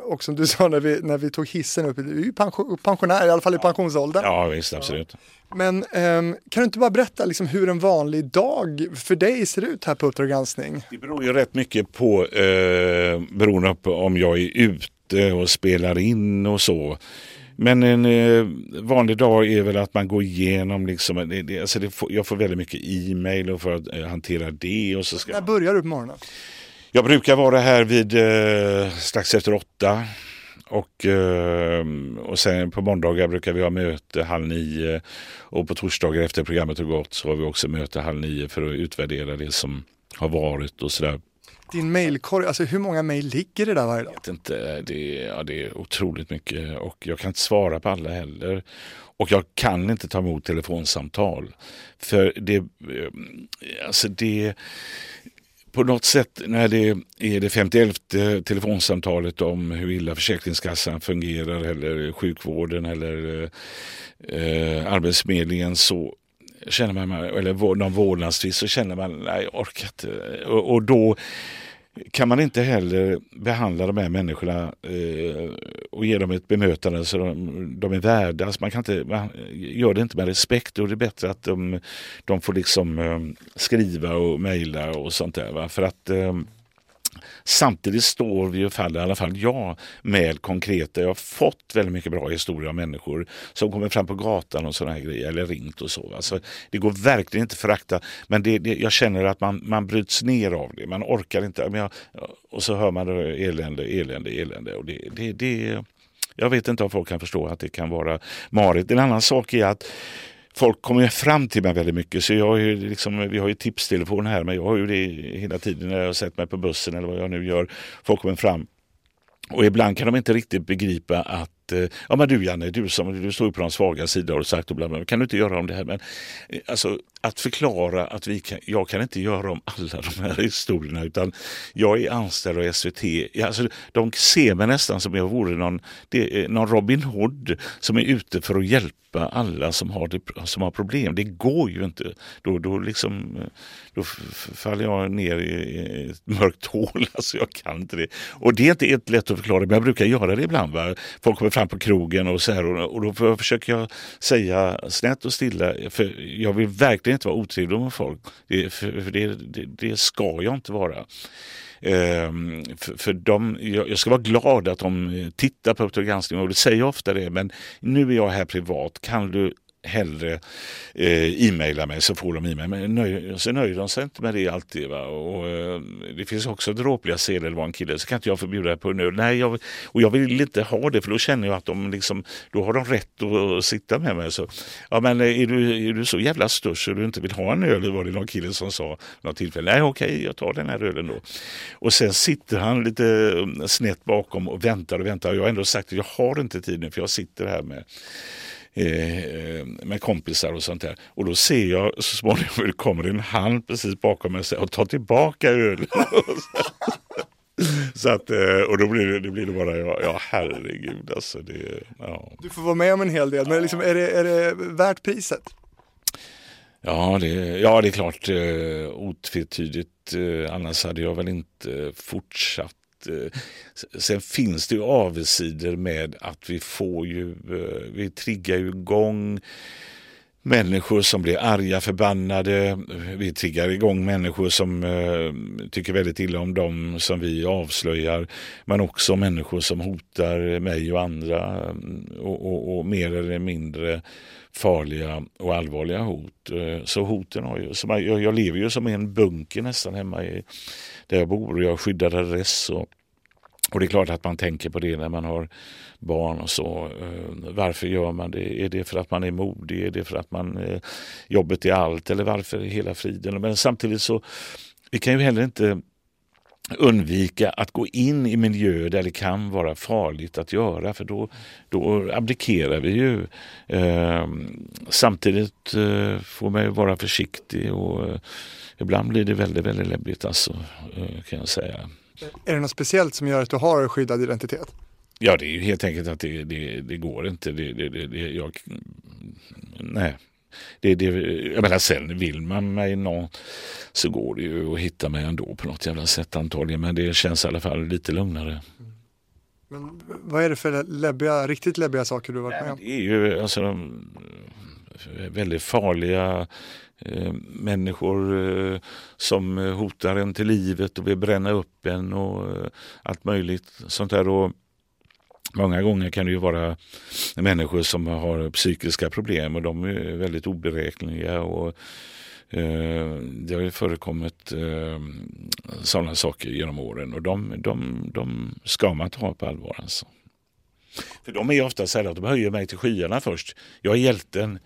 och som du sa när vi, när vi tog hissen upp, du är ju pension, pensionär, i alla fall i pensionsåldern. Ja, visst, absolut. Men eh, kan du inte bara berätta liksom hur en vanlig dag för dig ser ut här på Uppdrag granskning? Det beror ju rätt mycket på, eh, beroende på om jag är ute och spelar in och så. Men en eh, vanlig dag är väl att man går igenom, liksom, det, det, alltså det får, jag får väldigt mycket e-mail och för att eh, hantera det. Och så ska När börjar du på morgonen? Jag brukar vara här vid eh, strax efter åtta. Och, eh, och sen på måndagar brukar vi ha möte halv nio. Och på torsdagar efter programmet har gått så har vi också möte halv nio för att utvärdera det som har varit och sådär din mailkorg, alltså hur många mail ligger det där varje dag? Jag vet inte, det är, ja, det är otroligt mycket och jag kan inte svara på alla heller. Och jag kan inte ta emot telefonsamtal. För det, eh, alltså det, på något sätt när det är det 51 telefonsamtalet om hur illa Försäkringskassan fungerar eller sjukvården eller eh, eh Arbetsförmedlingen så känner man, eller någon vårdnadstvist så känner man, nej jag orkar inte. Och, och, då kan man inte heller behandla de här människorna eh, och ge dem ett bemötande så de, de är värda. Alltså man, kan inte, man gör det inte med respekt och det är bättre att de, de får liksom eh, skriva och mejla och sånt där. Va? För att eh, Samtidigt står vi och faller, i alla fall jag, med konkreta. Jag har fått väldigt mycket bra historier av människor som kommer fram på gatan och sådana här grejer, eller ringt och så. Alltså, det går verkligen inte att förakta, men det, det, jag känner att man, man bryts ner av det. Man orkar inte. Men jag, och så hör man det, elände, elände, elände. Och det, det, det, jag vet inte om folk kan förstå att det kan vara marigt. En annan sak är att folk kommer fram till mig väldigt mycket. Så jag har ju liksom, vi har ju tipstelefon här, men jag har ju det hela tiden när jag har sett mig på bussen eller vad jag nu gör. Folk kommer fram och ibland kan de inte riktigt begripa att eh, ja men du Janne, du som du står på de svaga sidor och sagt och bla, bla, kan du inte göra om det här? Men eh, alltså att förklara att vi kan, jag kan inte göra om alla de här historierna utan jag är anställd av SVT. Alltså, de ser mig nästan som jag vore någon, det, någon Robin Hood som är ute för att hjälpa alla som har, det, som har problem. Det går ju inte. Då, då, liksom, då faller jag ner i ett mörkt hål. Alltså jag kan inte det. Och det är inte helt lätt att förklara men jag brukar göra det ibland. Va? Folk kommer fram på krogen och så här och, och då försöker jag säga snett och stilla för jag vill verkligen inte vara otrevlig mot folk. Det, för, för det, det, det ska jag inte vara. Ehm, för, för de, jag, jag, ska vara glad att de eh, tittar på Uppdrag granskning och det säger ofta det men nu är jag här privat, kan du hellre eh, e-maila mig så får de e-mail. Men nöj, så nöjer de sig inte med det alltid. Va? Och, eh, det finns också dråpliga seder, det var en kille, så kan inte jag förbjuda det på en öl. Nej, jag, och jag vill inte ha det för då känner jag att de liksom, då har de rätt att, att sitta med mig. Så, ja, men är du, är du så jävla störst så du inte vill ha en öl? var det någon kille som sa något tillfälle. Nej, okej, jag tar den här ölen då. Och sen sitter han lite eh, snett bakom och väntar och väntar. Jag har ändå sagt att jag har inte tid nu för jag sitter här med Eh, med kompisar och sånt där. Och då ser jag så småningom hur det kommer en hand precis bakom mig och tar tillbaka ölen. Så att, eh, och då blir det, det blir det bara, ja, ja herregud alltså. Det, ja. Du får vara med om en hel del, men liksom, är, det, är det värt priset? Ja, det, ja, det är klart eh, otvetydigt. Eh, annars hade jag väl inte fortsatt Eh, sen finns det ju avsidor med att vi får ju, eh, vi triggar ju igång människor som blir arga, förbannade. Vi triggar igång människor som eh, tycker väldigt illa om dem som vi avslöjar. Men också människor som hotar mig och andra mm, och, och, och mer eller mindre farliga och allvarliga hot. Så hoten har ju, jag, jag lever ju som i en bunker nästan hemma i, där jag bor och jag har skyddad adress. Och, och det är klart att man tänker på det när man har barn och så. Eh, varför gör man det? Är det för att man är modig? Är det för att man eh, jobbet är allt? Eller varför hela friden? Men samtidigt så vi kan ju heller inte undvika att gå in i miljöer där det kan vara farligt att göra för då, då abdikerar vi ju. Eh, samtidigt eh, får man ju vara försiktig och eh, ibland blir det väldigt, väldigt läbbigt alltså, eh, kan jag säga. Är det något speciellt som gör att du har skyddad identitet? Ja, det är ju helt enkelt att det, det, det går inte. Det, det, det, jag, nej. Det, det, jag menar sen vill man mig någon så går det ju att hitta mig ändå på något jävla sätt antagligen. Men det känns i alla fall lite lugnare. Men vad är det för läbbiga, riktigt läbbiga saker du varit med om? Det är ju alltså de väldigt farliga Eh, människor eh, som hotar en till livet och vill bränna upp en och eh, allt möjligt sånt där. Och många gånger kan det ju vara människor som har psykiska problem och de är väldigt oberäkneliga. Och, det har ju förekommit sådana saker genom åren och de, de, de ska man ta på allvar. Alltså. För de är ofta så här att de höjer mig till skyarna först. Jag är hjälten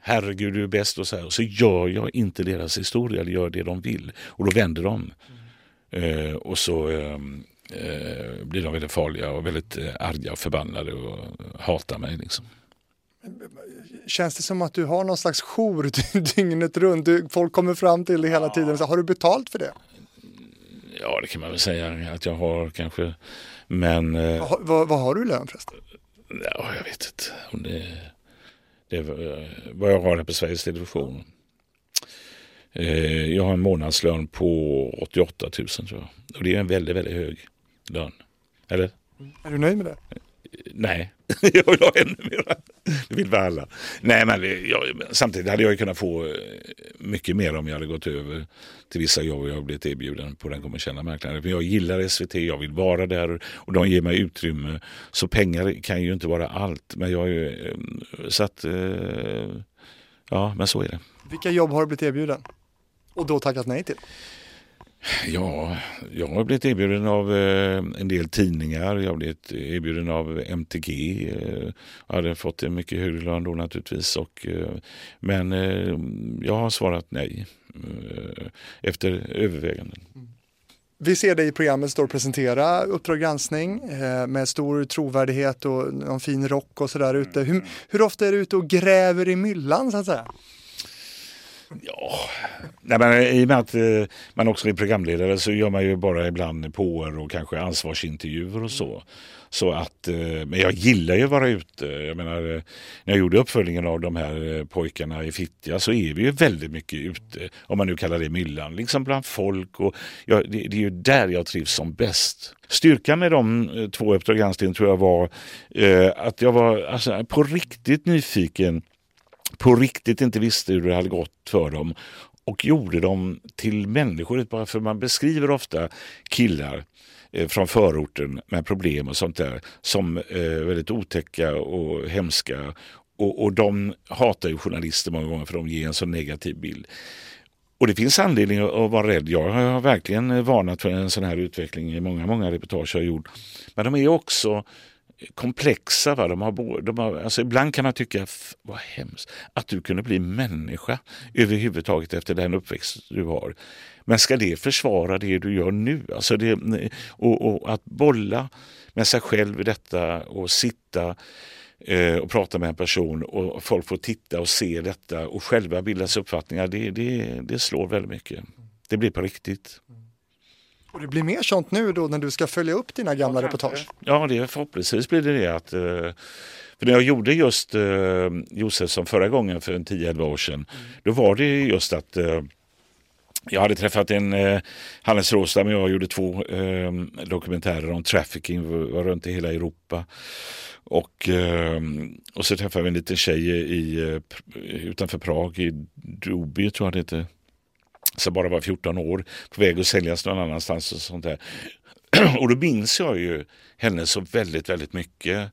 herregud du är bäst och så här. Och så gör jag inte deras historia eller gör det de vill. Och då vänder de. Mm. Eh, och så ehm, eh, blir de väldigt farliga och väldigt eh, arga och förbannade och hatar mig. Liksom. Känns det som att du har någon slags jour dygnet runt? Du, folk kommer fram till dig hela ja. tiden. Så har du betalt för det? Ja, det kan man väl säga att jag har kanske. Men... Eh, vad, vad, vad har du i lön förresten? Ja, jag vet inte. Om det det är eh, vad jag har här på Sveriges Television. Eh, jag har en månadslön på 88 000 tror jag. Och det är en väldigt, väldigt hög lön. Eller? Är du nöjd med det? Nej, jag vill ha ännu mer. Det vill vi alla. Nej, men jag, samtidigt hade jag kunnat få eh, mycket mer om jag hade gått över till vissa jobb jag har blivit erbjuden på den kommersiella marknaden. Men jag gillar SVT, jag vill vara där och de ger mig utrymme. Så pengar kan ju inte vara allt. Men jag är eh, så att, eh, ja, men så är det. Vilka jobb har du blivit erbjuden? Och då tackat nej till? Ja, jag har blivit erbjuden av eh, en del tidningar. Jag har blivit erbjuden av MTG. Eh, jag hade fått en mycket högre lön då naturligtvis. Och, eh, men jag har svarat nej efter överväganden. Mm. vi ser dig i programmet stå och presentera Uppdrag granskning med stor trovärdighet och någon fin rock och sådär ute. Hur, hur ofta är du ute och gräver i myllan så att säga? Ja, Nej, men i och med att eh, man också är programledare så gör man ju bara ibland påer och kanske ansvarsintervjuer och så. Så att, eh, men jag gillar ju att vara ute. Jag menar, eh, när jag gjorde uppföljningen av de här eh, pojkarna i Fittja så är vi ju väldigt mycket ute, om man nu kallar det myllan, liksom bland folk. Och jag, det, det, är ju där jag trivs som bäst. Styrkan med de eh, två Uppdrag granskning tror jag var eh, att jag var alltså, på riktigt nyfiken på riktigt inte visste hur det hade gått för dem och gjorde dem till människor. Bara för man beskriver ofta killar eh, från förorten med problem och sånt där som eh, väldigt otäcka och hemska. Och, och de hatar ju journalister många gånger för de ger en så negativ bild. Och det finns anledning att vara rädd. Jag har verkligen varnat för en sån här utveckling i många, många reportage jag gjort. Men de är också komplexa. Va? De har, de har, alltså ibland kan man tycka, vad hemskt, att du kunde bli människa överhuvudtaget efter den uppväxt du har. Men ska det försvara det du gör nu? Alltså det, och, och att bolla med sig själv i detta och sitta eh, och prata med en person och folk får titta och se detta och själva bilda sig uppfattningar, det, det, det slår väldigt mycket. Det blir på riktigt. Och det blir mer sånt nu då när du ska följa upp dina gamla ja, reportage? Ja, det förhoppningsvis blir det det. Att, eh, för när jag gjorde just eh, Josefsson förra gången för en 10-11 år sedan, mm. då var det just att eh, jag hade träffat en, eh, Hannes Råstam och jag gjorde två eh, dokumentärer om trafficking, var runt i hela Europa. Och, eh, och så träffade vi en liten tjej i, utanför Prag, i Droby tror jag det heter som bara var 14 år, på väg att säljas någon annanstans. Och sånt där. Och då minns jag ju henne så väldigt, väldigt mycket.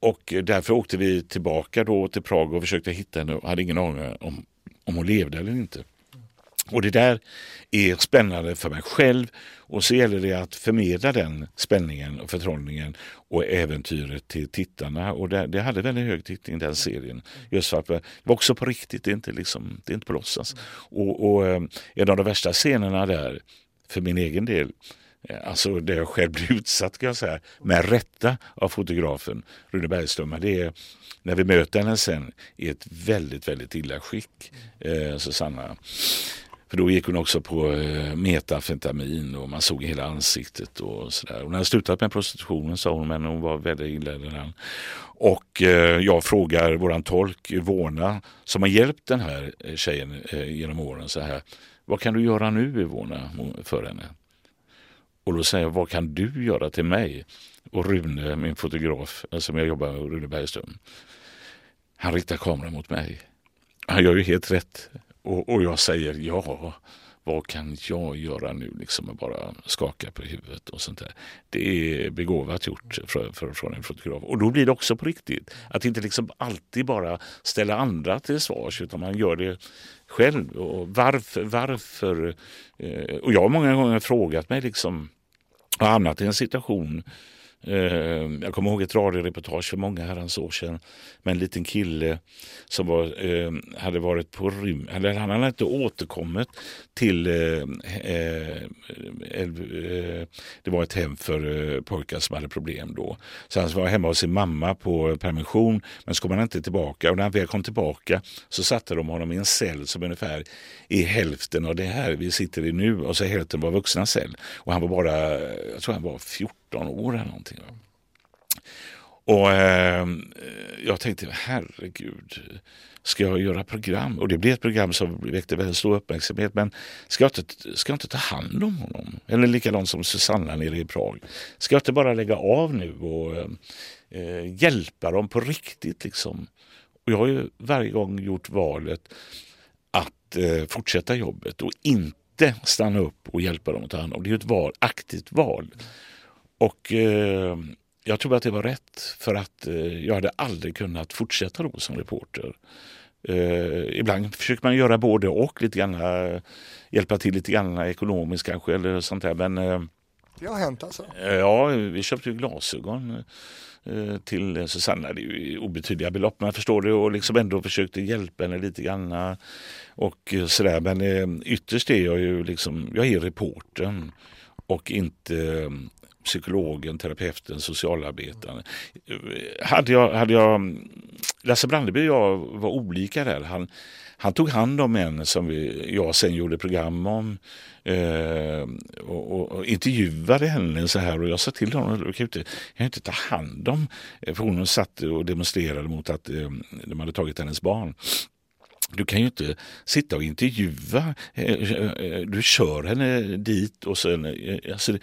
Och därför åkte vi tillbaka då till Prag och försökte hitta henne och hade ingen aning om, om hon levde eller inte. Och det där är spännande för mig själv och så gäller det att förmedla den spänningen och förtrollningen och äventyret till tittarna. Och det, det hade väldigt hög tittning den serien. Just för att det var också på riktigt, det är inte, liksom, det är inte på låtsas. Och, och eh, en av de värsta scenerna där, för min egen del, eh, Alltså där jag själv blir utsatt kan jag säga, med rätta av fotografen Rune Bergström. Det är när vi möter henne sen i ett väldigt, väldigt illa skick, eh, Susanna. För då gick hon också på eh, metafentamin och man såg hela ansiktet och sådär. Hon hade slutat med prostitutionen sa hon, men hon var väldigt illa däran. Och eh, jag frågar våran tolk Ivona som har hjälpt den här eh, tjejen eh, genom åren så här. Vad kan du göra nu Ivona för henne? Och då säger jag, vad kan du göra till mig? Och Rune, min fotograf, eh, som jag jobbar med, Rune Bergström, han riktar kameran mot mig. Han gör ju helt rätt. Och, och jag säger ja, vad kan jag göra nu? Liksom bara skaka på huvudet och sånt där. Det är begåvat gjort för, för, från en fotograf. Och då blir det också på riktigt. Att inte liksom alltid bara ställa andra till svars utan man gör det själv. Och varför? varför eh, och jag har många gånger frågat mig liksom, har hamnat i en situation Ehm, jag kommer ihåg ett radioreportage för många herrans år sedan med en liten kille som var, ehm, hade varit på rym, eller han hade inte återkommit till, eh, eh, eh, eh det var ett hem för pojkar som hade problem då. Så han var hemma hos sin mamma på permission men så kom han inte tillbaka och när han väl kom tillbaka så satte de honom i en cell som ungefär är hälften av det här vi sitter i nu och så hälften var vuxna cell. Och han var bara, jag tror han var 14 18 år eller någonting. Och eh, jag tänkte, herregud, ska jag göra program? Och det blev ett program som väckte väldigt stor uppmärksamhet. Men ska jag inte, ska jag inte ta hand om honom? Eller likadant som Susanna nere i Prag. Ska jag inte bara lägga av nu och eh, hjälpa dem på riktigt? Liksom? Och jag har ju varje gång gjort valet att eh, fortsätta jobbet och inte stanna upp och hjälpa dem att ta hand om. Det är ett val, aktivt val. Och eh, jag tror att det var rätt för att eh, jag hade aldrig kunnat fortsätta då som reporter. Eh, ibland försöker man göra både och, lite grann, eh, hjälpa till lite grann ekonomiskt kanske eller sånt där. Men, eh, det har hänt alltså? Eh, ja, vi köpte ju glasögon till Susanna. Det är ju obetydliga belopp, man förstår det och liksom ändå försökte hjälpa henne lite grann. Och sådär. Men ytterst är jag ju liksom, jag är reportern och inte psykologen, terapeuten, socialarbetaren. Hade jag, hade jag, Lasse Brandeby och jag var olika där. Han, han tog hand om en som vi, jag sen gjorde program om eh, och, och, och, intervjuade henne så här och jag sa till honom, du kan inte, kan inte ta hand om, för hon satt och demonstrerade mot att eh, de hade tagit hennes barn. Du kan ju inte sitta och intervjua. Eh, eh, eh, du kör henne dit och sen... Alltså,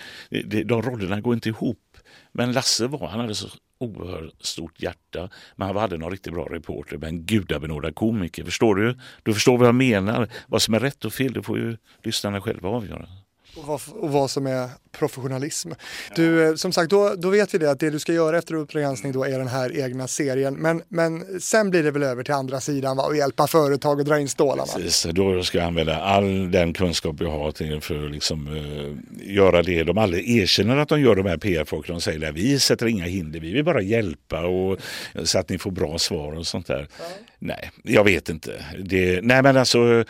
de rollerna går inte ihop. Men Lasse var, han hade så oerhört stort hjärta. Men han hade någon riktigt bra reporter, men gudabenådad komiker. Förstår du? Du förstår vad jag menar. Vad som är rätt och fel, det får ju lyssnarna själva avgöra och vad, och vad som är professionalism. Du, eh, som sagt, då, då vet vi det att det du ska göra efter Uppdrag granskning då är den här egna serien. Men, men sen blir det väl över till andra sidan va? och hjälpa företag att dra in stålarna. Precis, då ska jag använda all den kunskap jag har till för att liksom, uh, göra det. De aldrig erkänner att de gör de här PR-folken. De säger att vi sätter inga hinder, vi vill bara hjälpa och, så att ni får bra svar och sånt där. Ja. Nej, jag vet inte. Det, nej men alltså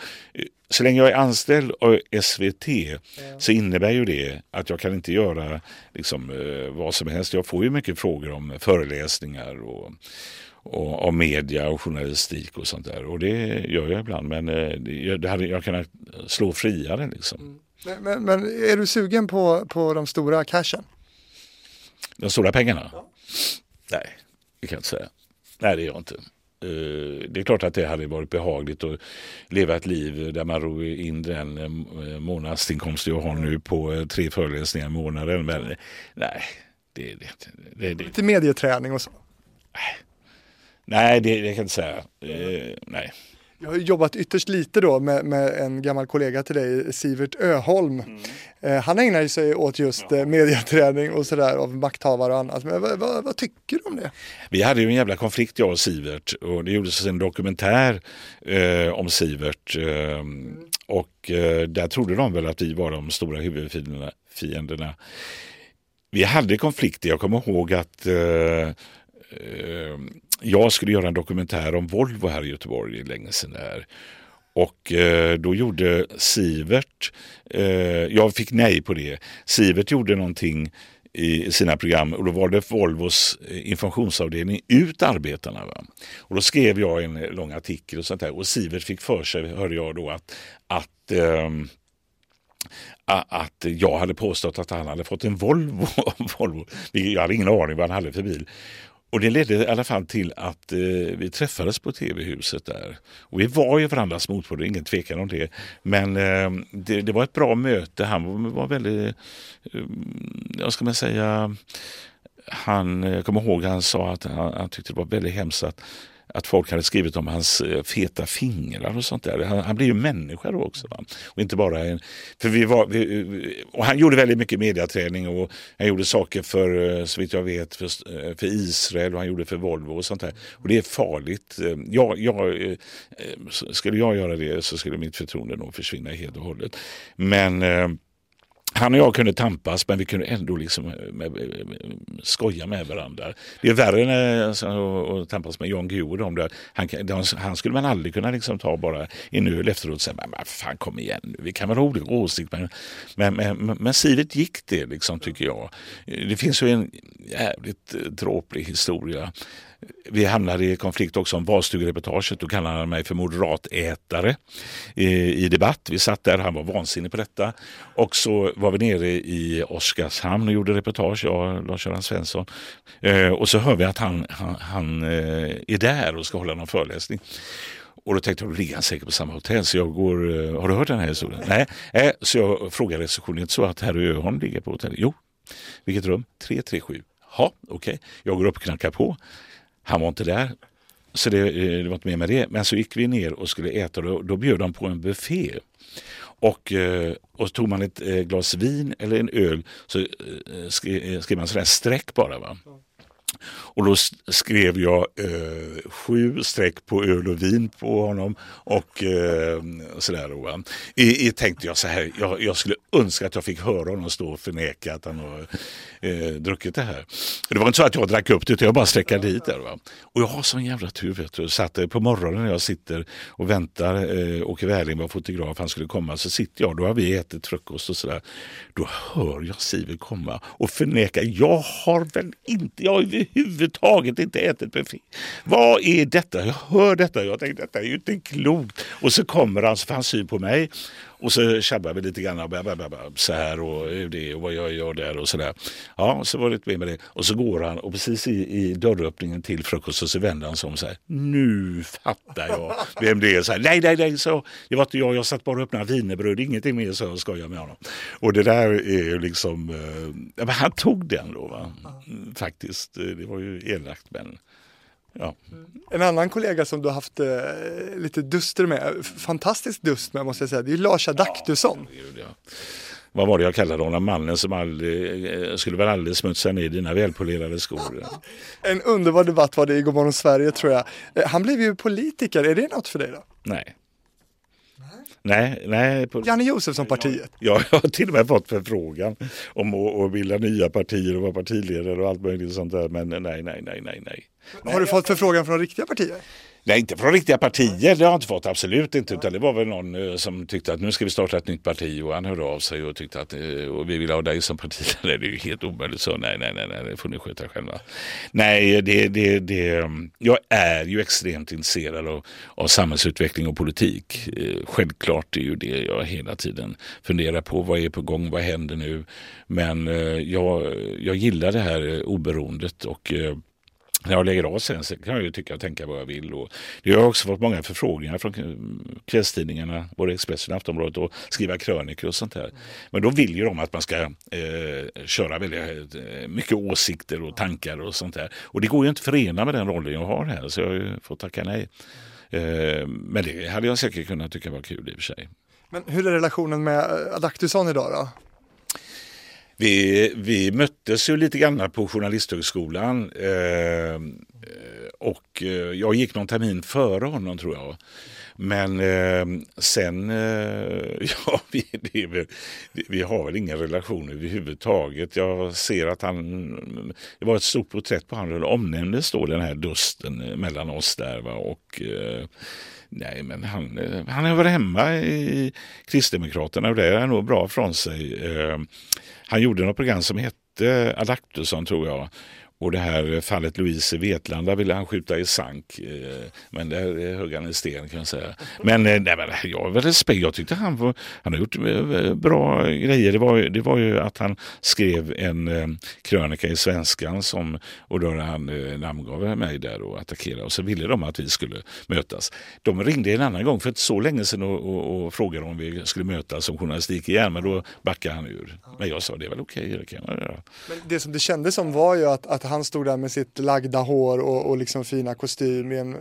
så länge jag är anställd av SVT ja. så innebär ju det att jag kan inte göra liksom, eh, vad som helst. Jag får ju mycket frågor om föreläsningar och, och, och media och journalistik och sånt där. Och det gör jag ibland men eh, det hade jag kunnat slå friare. Liksom. Mm. Men, men, men, är du sugen på, på de stora cashen? De stora pengarna? Ja. Nej, det kan jag inte säga. Nej, det är jag inte. Eh, det är klart att det hade varit behagligt att leva ett liv där man ror in den eh, månadsinkomst jag har nu på eh, tre föreläsningar i månaden. Men nej, det är det. det, det. Lite medieträning och så? Nej, det, det kan jag inte säga. nej. Jag har jobbat ytterst lite då med, med en gammal kollega till dig, Sivert Öholm. Mm. Eh, han ägnar sig åt just ja. eh, mediaträning och sådär av makthavare och annat. Men vad, vad, vad, tycker du om det? Vi hade ju en jävla konflikt jag och Sivert och det gjordes en dokumentär eh, om Sivert. Eh, mm. Och eh, där trodde de väl att vi var de stora huvudfienderna. Vi hade konflikter, jag kommer ihåg att eh, jag skulle göra en dokumentär om Volvo här i Göteborg länge sedan. Där. Och eh, då gjorde Sivert, eh, jag fick nej på det, Sivert gjorde någonting i sina program och då var det Volvos eh, informationsavdelning ut arbetarna. Va? Och då skrev jag en lång artikel och sånt där och Sivert fick för sig, hörde jag då, att, att ehm, att jag hade påstått att han hade fått en Volvo. Volvo. Jag hade ingen aning vad han hade för bil. Och det ledde i alla fall till att eh, vi träffades på tv-huset där. Och vi var ju varandras motpoler, ingen tvekan om det. Men eh, det, det, var ett bra möte. Han var, var väldigt, eh, vad ska man säga, han, jag kommer ihåg han sa att han, han tyckte det var väldigt hemskt att att folk hade skrivit om hans eh, feta fingrar och sånt där. Han, han blev ju människa då också. Va? Och inte bara en, för vi var, vi, eh, och han gjorde väldigt mycket mediaträning och han gjorde saker för, eh, så vitt jag vet, för, för Israel och han gjorde för Volvo och sånt där. Och det är farligt. Jag, jag, skulle jag göra det så skulle mitt förtroende nog försvinna helt och hållet. Men han och jag kunde tampas men vi kunde ändå liksom eh, med, med, med, skoja med varandra. Det är värre än alltså, att tampas med Jan Guillou. De där. Han, de, han skulle man aldrig kunna liksom ta bara en öl efteråt och säga men fan kom igen nu, vi kan väl ha olika åsikter. Men, men, men, men Sivert gick det liksom tycker jag. Det finns ju en jävligt eh, dråplig historia vi hamnade i konflikt också om valstugereportaget. Då kallade han mig för moderatätare i, i debatt. Vi satt där, han var vansinnig på detta. Och så var vi nere i Oskarshamn och gjorde reportage, jag och Lars-Göran Svensson. Eh, och så hör vi att han, han, han eh, är där och ska hålla någon föreläsning. Och då tänkte jag, då ligger han säkert på samma hotell. Så jag går, eh, har du hört den här historien? Nej. Eh, så jag frågar receptionen, inte så att herr Öholm ligger på hotellet? Jo. Vilket rum? 337. Ja, okej. Okay. Jag går upp och knackar på. Han var inte där. Så det, eh, det var inte mer med det. Men så gick vi ner och skulle äta och då, då bjöd de på en buffé. Och, eh, och tog man ett eh, glas vin eller en öl så skrev man sådär streck bara. Va? Och då skrev jag eh, sju streck på öl och vin på honom och eh, sådär. Och, I, i, tänkte jag så här, jag, jag, skulle önska att jag fick höra honom stå och förneka att han har eh, druckit det här. Det var inte så att jag drack upp det utan jag bara sträckade dit det. Och jag har sån jävla tur vet du. Satt på morgonen när jag sitter och väntar, eh, Åke Wärling var fotograf, han skulle komma, så sitter jag, då har vi ätit frukost och sådär. Då hör jag Siver komma och förneka, jag har väl inte, jag överhuvudtaget inte ätit buffé. Vad är detta? Jag hör detta, jag tänkte detta är ju inte klokt. Och så kommer han, så får han syn på mig och så tjabbar vi lite grann så här och det och vad jag gör där och så där. Ja, så var det med med det. Och så går han och precis i, i dörröppningen till frukost så vänder han sig om så här. Nu fattar jag vem det är. Så här, nej, nej, nej, så det var inte jag. Jag satt bara och öppnade wienerbröd. Ingenting mer så jag skojar med honom. Och det där är ju liksom, eh, han tog den då va? Faktiskt. Det var ju elakt men Ja. En annan kollega som du har haft eh, lite duster med, fantastisk dust med måste jag säga, det är Lars Adaktusson. Ja, Vad var det jag kallade honom? Mannen som aldrig, eh, skulle väl aldrig smutsa ner dina välpolerade skor. en underbar debatt var det i Godmorgon Sverige tror jag. Eh, han blev ju politiker, är det något för dig då? Nej. Nej, nej. Janne Josefsson-partiet? Ja, jag har till och med fått förfrågan om att, att bilda nya partier och vara partiledare och allt möjligt sånt där. Men nej, nej, nej, nej, nej. Har du fått förfrågan från riktiga partier? Nej, inte från riktiga partier, det har jag inte fått, absolut inte. Utan det var väl någon eh, som tyckte att nu ska vi starta ett nytt parti och han hörde av sig och tyckte att eh, och vi vill ha dig som partiledare. Det är ju helt omöjligt. Så nej, nej, nej, nej, det får ni sköta själva. Nej, det, det, det, jag är ju extremt intresserad av, av samhällsutveckling och politik. Eh, självklart är ju det jag hela tiden funderar på. Vad är på gång? Vad händer nu? Men jag, jag gillar det här oberoendet och när jag lägger av sen så kan jag ju tycka och tänka vad jag vill. Och jag har också fått många förfrågningar från kvällstidningarna, både Expressen och Aftonbladet, och skriva krönikor och sånt där. Men då vill ju de att man ska eh, köra väldigt eh, mycket åsikter och tankar och sånt där. Och det går ju inte att förena med den rollen jag har här, så jag har ju fått tacka nej. Eh, men det hade jag säkert kunnat tycka var kul i och för sig. Men hur är relationen med eh, Adaktusson idag då? Vi, vi möttes ju lite grann på Journalisthögskolan eh, och eh, jag gick någon termin före honom tror jag. Men eh, sen, eh, ja, vi, det, vi har väl ingen relation överhuvudtaget. Jag ser att han, det var ett stort porträtt på honom, omnämndes då den här dusten eh, mellan oss där. Va? Och, eh, Nej, men han, eh, han är väl hemma i Kristdemokraterna och det är nog bra från sig. Eh, han gjorde något program som hette eh, Adaktusson tror jag. Och det här fallet Louise i Vetlanda ville han skjuta i sank. Eh, men där eh, högg han i sten kan jag säga. Men, eh, nej, men jag har respekt. Jag tyckte han, var, han har gjort bra grejer. Det var, det var ju att han skrev en krönika i Svenskan som, och då han namngav mig där och attackerade. Och så ville de att vi skulle mötas. De ringde en annan gång för inte så länge sedan och, och, och frågade om vi skulle mötas som journalistik igen. Men då backade han ur. Men jag sa det är väl okej, okay, det kan jag göra. Men det som det kändes som var ju att, att han stod där med sitt lagda hår och, och liksom fina kostym en,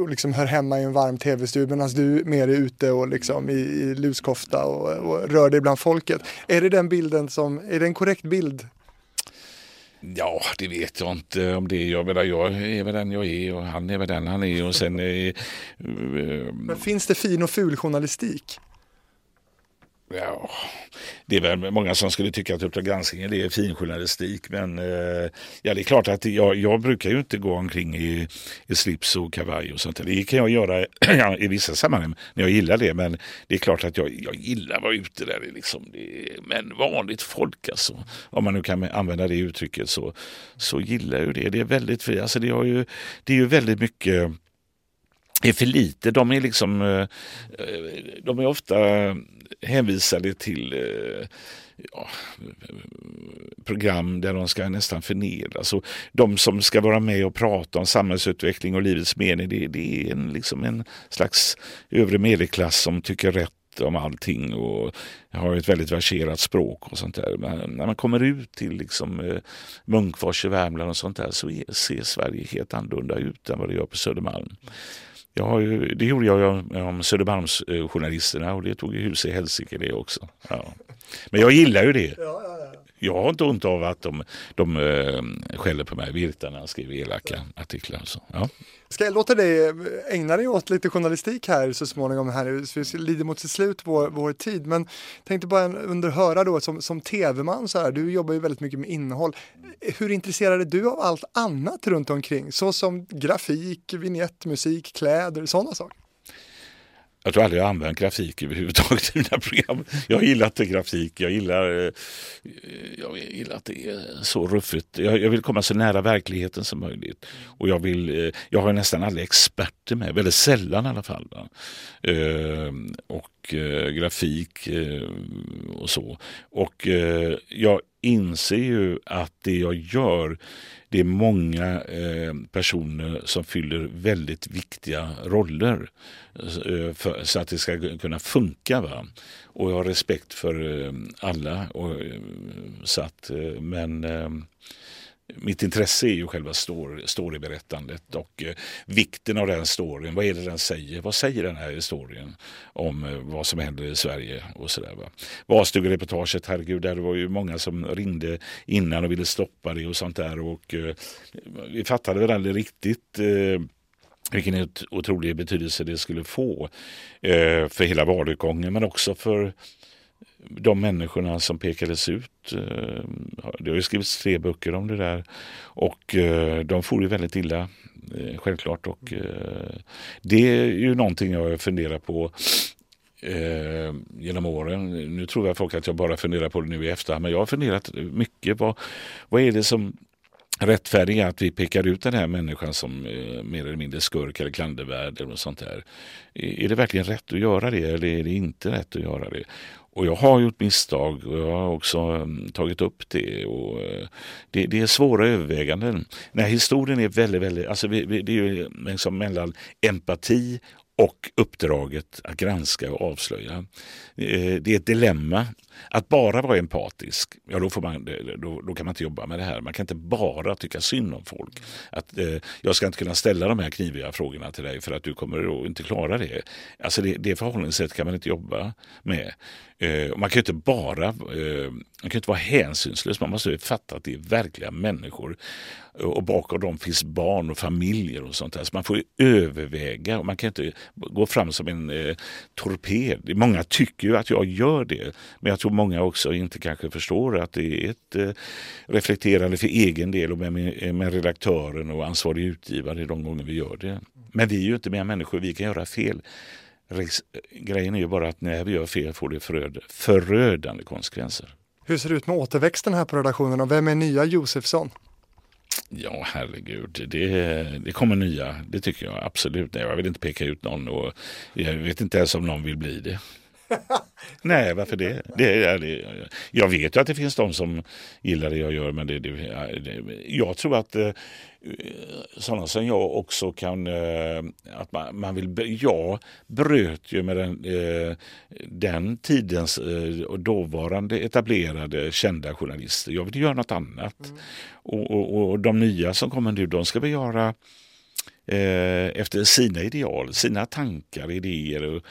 och liksom hör hemma i en varm tv-studio medan du mer är ute och liksom i, i luskofta och, och rör dig bland folket. Är det den bilden som, är det en korrekt bild Ja, det vet jag inte om det är. Jag, menar, jag är väl den jag är och han är väl den han är. Och sen är, Men finns det fin och ful journalistik? Ja, det är väl många som skulle tycka att Uppdrag granskning är fin journalistik. Men eh, ja, det är klart att jag, jag brukar ju inte gå omkring i, i slips och kavaj och sånt. Det kan jag göra ja, i vissa sammanhang när jag gillar det. Men det är klart att jag, jag gillar att vara ute där. Liksom. Det, men vanligt folk alltså, om man nu kan använda det uttrycket så, så gillar jag det. Det är väldigt fri. Alltså, det, har ju, det är ju väldigt mycket är för lite. De är liksom eh, eh, de är ofta hänvisade till eh, ja, program där de ska nästan förnedras. Och de som ska vara med och prata om samhällsutveckling och livets mening det, det är en, liksom en slags övre medelklass som tycker rätt om allting och har ett väldigt verserat språk och sånt där. Men när man kommer ut till liksom eh, Munkfors i Värmland och sånt där så ser Sverige helt annorlunda ut än vad det gör på Södermalm. Jag har ju, det gjorde jag om Södermalmsjournalisterna och det tog ju hus i helsike det också. Ja. Men jag gillar ju det. Ja, ja, jag har inte ont av att de, de uh, skäller på mig, Virta, när han skriver elaka artiklar. Så, ja. Ska jag låta dig eh, ägna dig åt lite journalistik här så småningom här, vi lider mot sitt slut vår, vår tid, men tänkte bara underhöra då som, som tv-man så här, du jobbar ju väldigt mycket med innehåll. Hur intresserad är du av allt annat runt omkring, så som grafik, vignettmusik, kläder, sådana saker? Jag tror aldrig jag använt grafik överhuvudtaget i mina program. Jag gillar inte grafik, jag gillar, eh, jag gillar att det är så ruffigt. Jag, jag, vill komma så nära verkligheten som möjligt. Och jag, vill, eh, jag har nästan aldrig experter med, väldigt sällan i alla fall. Uh, och uh, grafik uh, och så. Och jag inser ju att det jag gör det är många eh, personer som fyller väldigt viktiga roller eh, för, så att det ska kunna funka. Va? Och jag har respekt för eh, alla. Och, eh, så att, eh, men eh, mitt intresse är ju själva story, storyberättandet och eh, vikten av den storyn. Vad är det den säger? Vad säger den här historien om eh, vad som händer i Sverige och sådär. Va? Valstugereportaget, herregud, där var ju många som ringde innan och ville stoppa det och sånt där och eh, vi fattade väl aldrig riktigt eh, vilken otrolig betydelse det skulle få eh, för hela valutgången men också för de människorna som pekades ut. Eh, det har ju skrivits tre böcker om det där och eh, de får ju väldigt illa eh, självklart och det är ju någonting jag funderar på genom åren. Nu tror jag folk att jag bara funderar på det nu i efterhand men jag har funderat mycket. Vad, vad är det som rättfärdiga att vi pekar ut den här människan som eh, mer eller mindre skurk eller klandervärd eller sånt där. Är det verkligen rätt att göra det eller är det inte rätt att göra det? Och jag har gjort misstag och jag har också ehm, tagit upp det. Och, eh, det, det, är svåra överväganden. Nej, historien är väldigt, väldigt, alltså vi, vi, det är ju liksom mellan empati och uppdraget att granska och avslöja. Eh, det är ett dilemma. Att bara vara empatisk, ja då, får man, då, då, kan man inte jobba med det här. Man kan inte bara tycka synd om folk. Att, eh, jag ska inte kunna ställa de här kniviga frågorna till dig för att du kommer inte klara det. Alltså det, det förhållningssättet kan man inte jobba med. Eh, man kan inte bara eh, man kan inte vara hänsynslös. Man måste fatta att det är verkliga människor och bakom dem finns barn och familjer och sånt där. Så man får överväga och man kan inte gå fram som en eh, torped. Många tycker ju att jag gör det, men jag tror många också inte kanske förstår att det är ett eh, reflekterande för egen del och med, med redaktören och ansvarig utgivare de gånger vi gör det. Men vi är ju inte mer människor, vi kan göra fel. Grejen är ju bara att när vi gör fel får det föröd förödande konsekvenser. Hur ser det ut med återväxten här på redaktionen och vem är nya Josefsson? Ja, herregud. Det, det kommer nya, det tycker jag absolut. Jag vill inte peka ut någon och jag vet inte ens om någon vill bli det. Nej, varför det? det, det jag vet ju att det finns de som gillar det jag gör, men det, det jag tror att eh, sådana som jag också kan... Eh, att man, man, vill... Jag bröt ju med den, eh, den tidens dåvarande etablerade kända journalister. Jag vill göra något annat. Mm. Och, och, och de nya som kommer nu, de ska väl göra efter sina ideal, sina tankar, idéer och,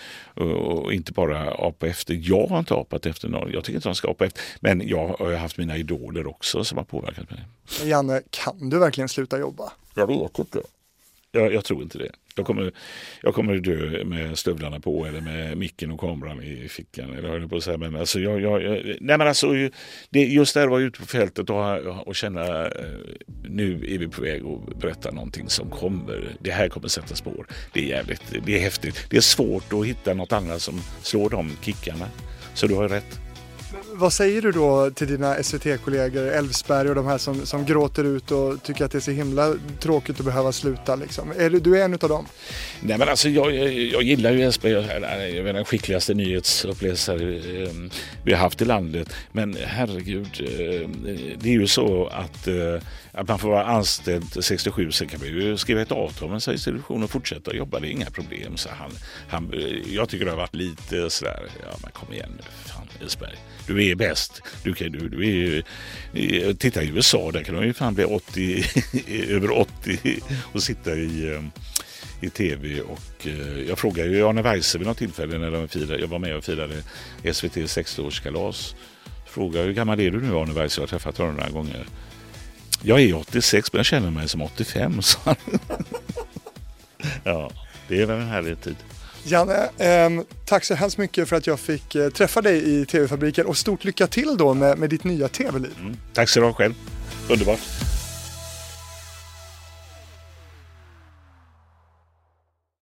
och, och, inte bara apa efter. Jag har inte apat efter någon, jag tycker inte de ska apa efter, men jag har haft mina idoler också som har påverkat mig. Janne, kan du verkligen sluta jobba? Jag vet inte. Jag, jag tror inte det. Jag kommer, jag kommer dö med stövlarna på eller med micken och kameran i fickan. Eller höll på att säga. Men alltså, jag, jag, nej men alltså, det, just där att vara ute på fältet och, och känna eh, nu är vi på väg att berätta någonting som kommer. Det här kommer sätta spår. Det är jävligt, det är häftigt. Det är svårt att hitta något annat som slår de kickarna. Så du har rätt vad säger du då till dina SVT-kollegor, Elfsberg och de här som, som gråter ut och tycker att det är så himla tråkigt att behöva sluta? Liksom? Är du, du är en av dem? Nej men alltså jag, jag, jag gillar ju Elfsberg, jag är den skickligaste nyhetsuppläsare eh, vi har haft i landet. Men herregud, eh, det är ju så att, eh, att man får vara anställd 67, sen kan man ju skriva ett avtal med Sveriges Television och fortsätta jobba, det är inga problem. Så han, han, jag tycker det har varit lite sådär, ja men kom igen nu, fan Elfsberg du är bäst. Du, kan, du, du är, titta i USA, där kan de ju fan bli 80, över 80 och sitta i, ehm, i tv. Och, eh, jag frågade ju Arne Weise vid något tillfälle när de firade, jag var med och firade SVT 60-årskalas frågade hur gammal är du nu Arne Weise? Jag har träffat honom några gånger. Jag är 86 men jag känner mig som 85. Så. ja, det är väl en härlig tid. Janne, eh, tack så hemskt mycket för att jag fick eh, träffa dig i TV-fabriken och stort lycka till då med, med ditt nya TV-liv. Mm, tack så du ha själv. Underbart.